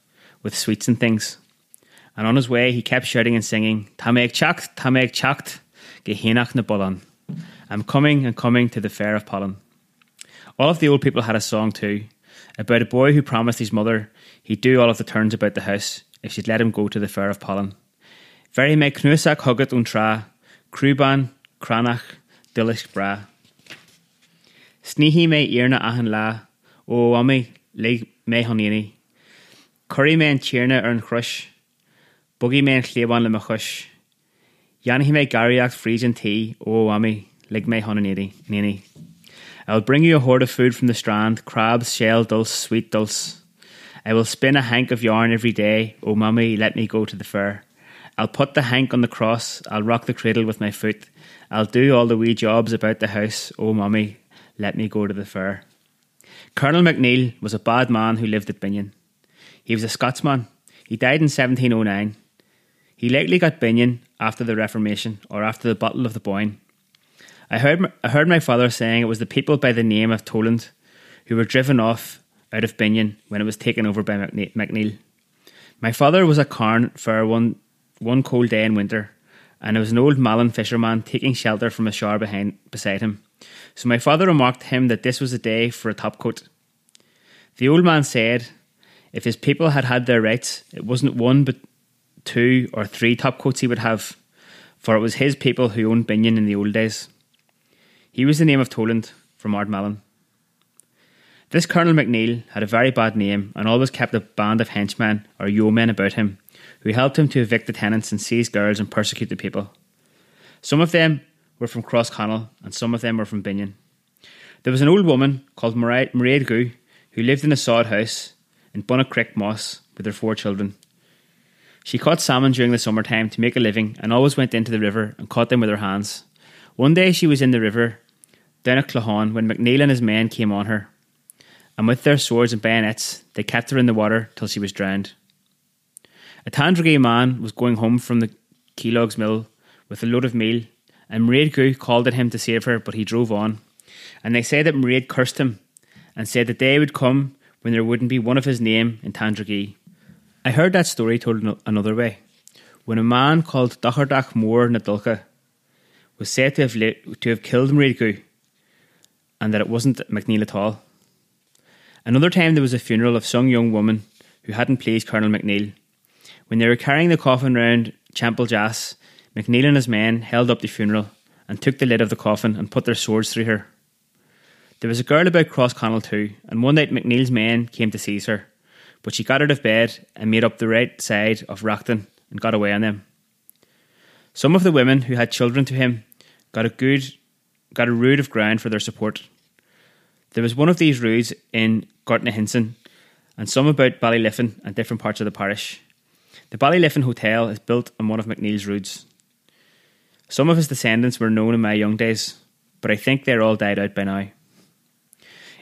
with sweets and things, and on his way he kept shouting and singing, Tamek chacht, Tamek chacht, Gehenach na Bullen. I'm coming and coming to the fair of Pollan. All of the old people had a song too, about a boy who promised his mother he'd do all of the turns about the house if she'd let him go to the fair of Pollan. Very me knusak hugget und tra, Kruban, Cranach, Dillish bra. Snihi me irna ahan la, wami, lig me honini. Curry me an tierna ar an chrush, buggy me an chleban le machush. Yanhi me gariach freezing tea, o wami, lig me honini, nini. I will bring you a hoard of food from the strand, crabs, shell, dulse, sweet dulse. I will spin a hank of yarn every day, o mummy, let me go to the fair. I'll put the hank on the cross, I'll rock the cradle with my foot, I'll do all the wee jobs about the house, oh mummy, let me go to the fair. Colonel McNeil was a bad man who lived at Binnion. He was a Scotsman. He died in 1709. He likely got Binnion after the Reformation or after the Battle of the Boyne. I heard, I heard my father saying it was the people by the name of Toland who were driven off out of Binnion when it was taken over by McNeil. My father was at Carn for one, one cold day in winter, and there was an old Malin fisherman taking shelter from a shower behind, beside him. So my father remarked to him that this was a day for a topcoat. The old man said if his people had had their rights, it wasn't one but two or three topcoats he would have, for it was his people who owned Binnion in the old days. He was the name of Toland from Ardmallon. This Colonel McNeil had a very bad name and always kept a band of henchmen or yeomen about him who helped him to evict the tenants and seize girls and persecute the people. Some of them were from Crossconnell and some of them were from Binnion. There was an old woman called Mairead Goo who lived in a sod house in Bunnacrick Moss with her four children. She caught salmon during the summertime to make a living and always went into the river and caught them with her hands. One day she was in the river down at Claughaun when McNeil and his men came on her and with their swords and bayonets they kept her in the water till she was drowned. A Tandragee man was going home from the Keelogs mill with a load of meal, and Mairead called at him to save her, but he drove on. And they say that Mairead cursed him, and said the day would come when there wouldn't be one of his name in Tandragee. I heard that story told another way, when a man called Dachardach Moore Nadulka was said to have, to have killed Mairead and that it wasn't McNeil at all. Another time there was a funeral of some young woman who hadn't pleased Colonel McNeil. When they were carrying the coffin round Champel Jas, McNeil and his men held up the funeral and took the lid of the coffin and put their swords through her. There was a girl about Crossconnell too, and one night McNeil's men came to seize her, but she got out of bed and made up the right side of Rockton and got away on them. Some of the women who had children to him got a good got a rood of ground for their support. There was one of these roods in Gortnahinson and some about Ballyliffin and different parts of the parish. The Ballyliffin Hotel is built on one of McNeil's roods. Some of his descendants were known in my young days, but I think they're all died out by now.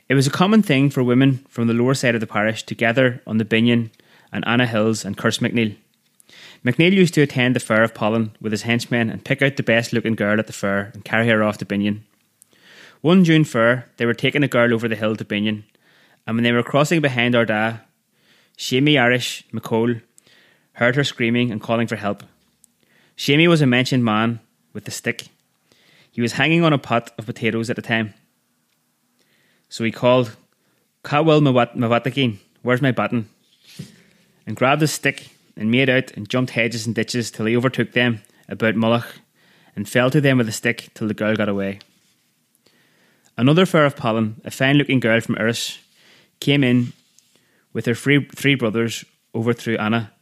It was a common thing for women from the lower side of the parish to gather on the Binnion and Anna Hills and curse McNeil. McNeil used to attend the fair of Pollan with his henchmen and pick out the best looking girl at the fair and carry her off to Binnion. One June fair, they were taking a girl over the hill to Binnion, and when they were crossing behind Ardagh, Shamey Irish McCole heard her screaming and calling for help. Shamey was a mentioned man with the stick. He was hanging on a pot of potatoes at the time. So he called, Cawil Mawatakin, where's my button? And grabbed his stick and made out and jumped hedges and ditches till he overtook them about Mullach and fell to them with a stick till the girl got away. Another fair of Pollan, a fine looking girl from Irish, came in with her three, three brothers over through Anna.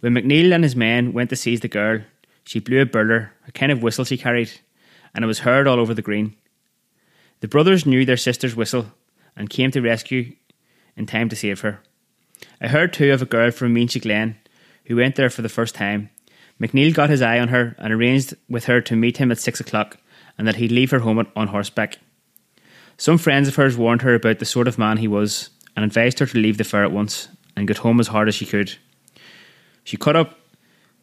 When McNeil and his men went to seize the girl, she blew a burler, a kind of whistle she carried, and it was heard all over the green. The brothers knew their sister's whistle and came to rescue in time to save her. I heard too of a girl from Meansy Glen who went there for the first time. McNeil got his eye on her and arranged with her to meet him at six o'clock and that he'd leave her home on horseback. Some friends of hers warned her about the sort of man he was and advised her to leave the fair at once and get home as hard as she could. She cut up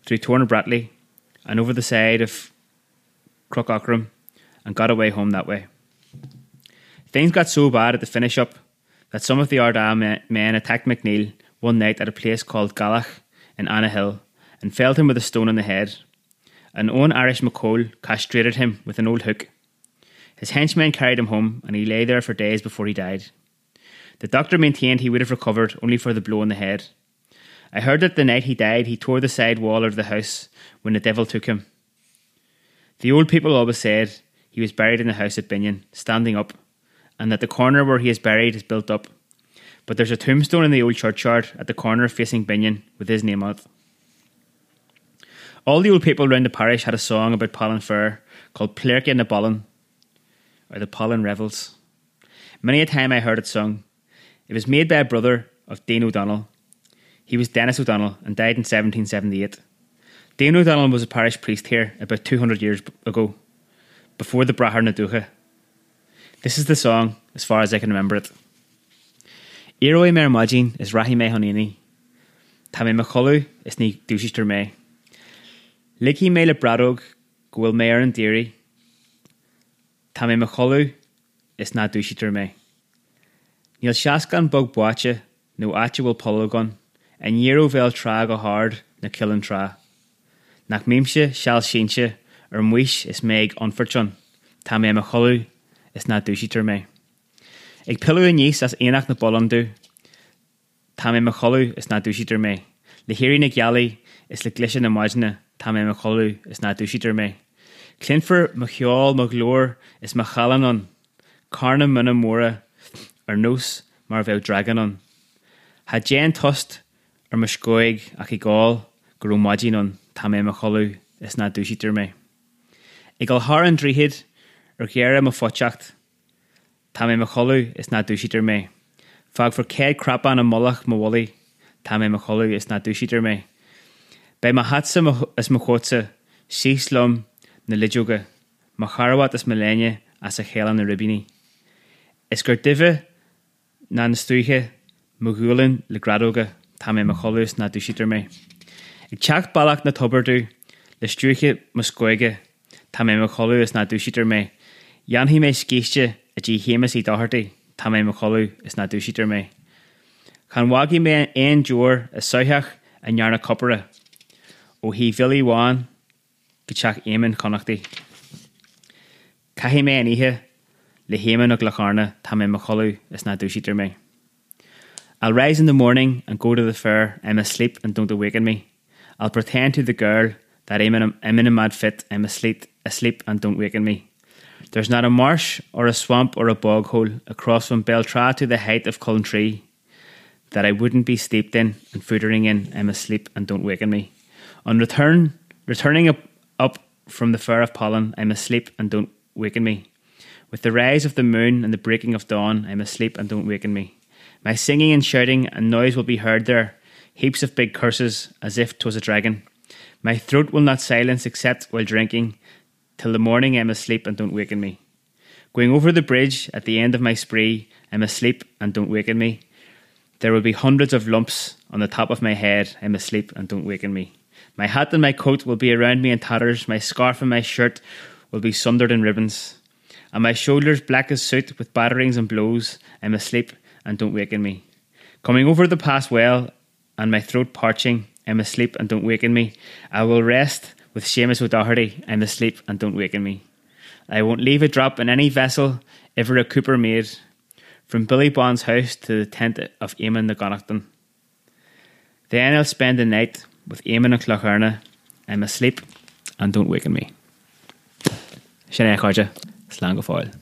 through Tornabrattley and over the side of Crockaughrim and got away home that way. Things got so bad at the finish up that some of the Ardagh men attacked McNeil one night at a place called Gallach in Anna Hill and felled him with a stone on the head. An own Irish McCole castrated him with an old hook his henchmen carried him home, and he lay there for days before he died. The doctor maintained he would have recovered only for the blow on the head. I heard that the night he died, he tore the side wall out of the house when the devil took him. The old people always said he was buried in the house at Binnion, standing up, and that the corner where he is buried is built up. But there's a tombstone in the old churchyard at the corner facing Binnion with his name on it. All the old people round the parish had a song about Pollan Fair called Plirk in the Ballin, or the Pollan Revels. Many a time I heard it sung. It was made by a brother of Dean O'Donnell. He was Dennis O'Donnell and died in 1778. Dane O'Donnell was a parish priest here about 200 years ago, before the Brahar na. This is the song, as far as I can remember it. Iroi mer majin is rahi me honini. Ta me macholu is ni dúsister me. Liki me le bradog gwil me ar an diri. Ta macholu is na dúsister me. Níl seaascan bog buaite nó aite bhfuil polygon, an níro bhéil tra go hard na killan tra. Nach méimse seall sinse ar muis is méid anfartjon, Tá mé a choú is na dúisitar mé. Ig pilú a níos as éach na bollandú, Tá mé a choú is na dúisitar mé. Le hiirí na gealaí is le gluise na maidine tá mé a choú is na dúisitar mé. Clinfar mo cheáil mo glór is ma chalanon, Carna muna móra ar nús mar bheith draganon. Tá déan tost ar mar scóig ach i gáil gurú maidínon tá mé a choú is na dúisitar mé. I gáil th an dríhiid ar chéar mo foteacht, Tá mé a choú is na dúisitar mé. Fag for céad crappan a mollach mo bhlaí, tá mé a choú is na dúisitar mé. Bei ma hatsa is mo chósa, síslum na lidúga, má is meléine as a chéan. Is gur duine na stúthe tá mé a choús na dúisitar mé. Ig teach bailach na tobarú le stúche mo scoige tá mé a choú is na dúisitar mé. Janhí mé scíiste a dtí chémas í dáhartaí tá mé a choú is na dúisitar mé. Chan wagi mé éon dúir a soitheach a nearna coppara ó hí bhilíháin go teach éman connachtaí. Caihí mé an ihe le héman a tá mé choú is na mé. I'll rise in the morning and go to the fair. I'm asleep and don't awaken me. I'll pretend to the girl that I'm in a, I'm in a mad fit. I'm asleep, asleep and don't waken me. There's not a marsh or a swamp or a bog hole across from Beltra to the height of Cullentree that I wouldn't be steeped in and footering in. I'm asleep and don't waken me. On return, returning up, up from the fair of pollen, I'm asleep and don't waken me. With the rise of the moon and the breaking of dawn, I'm asleep and don't waken me. My singing and shouting and noise will be heard there, heaps of big curses, as if 'twas a dragon. My throat will not silence except while drinking, till the morning I'm asleep and don't waken me. Going over the bridge at the end of my spree, I'm asleep and don't waken me. There will be hundreds of lumps on the top of my head, I'm asleep and don't waken me. My hat and my coat will be around me in tatters, my scarf and my shirt will be sundered in ribbons, and my shoulders black as soot with batterings and blows, I'm asleep and don't waken me. Coming over the pass well, and my throat parching, I'm asleep and don't waken me. I will rest with Seamus O'Doherty, I'm asleep and don't waken me. I won't leave a drop in any vessel ever a cooper made, from Billy Bond's house to the tent of Eamon the Connachton. Then I'll spend the night with Eamon and Clocharna. I'm asleep and don't waken me. Sinna chuide slán go fáil.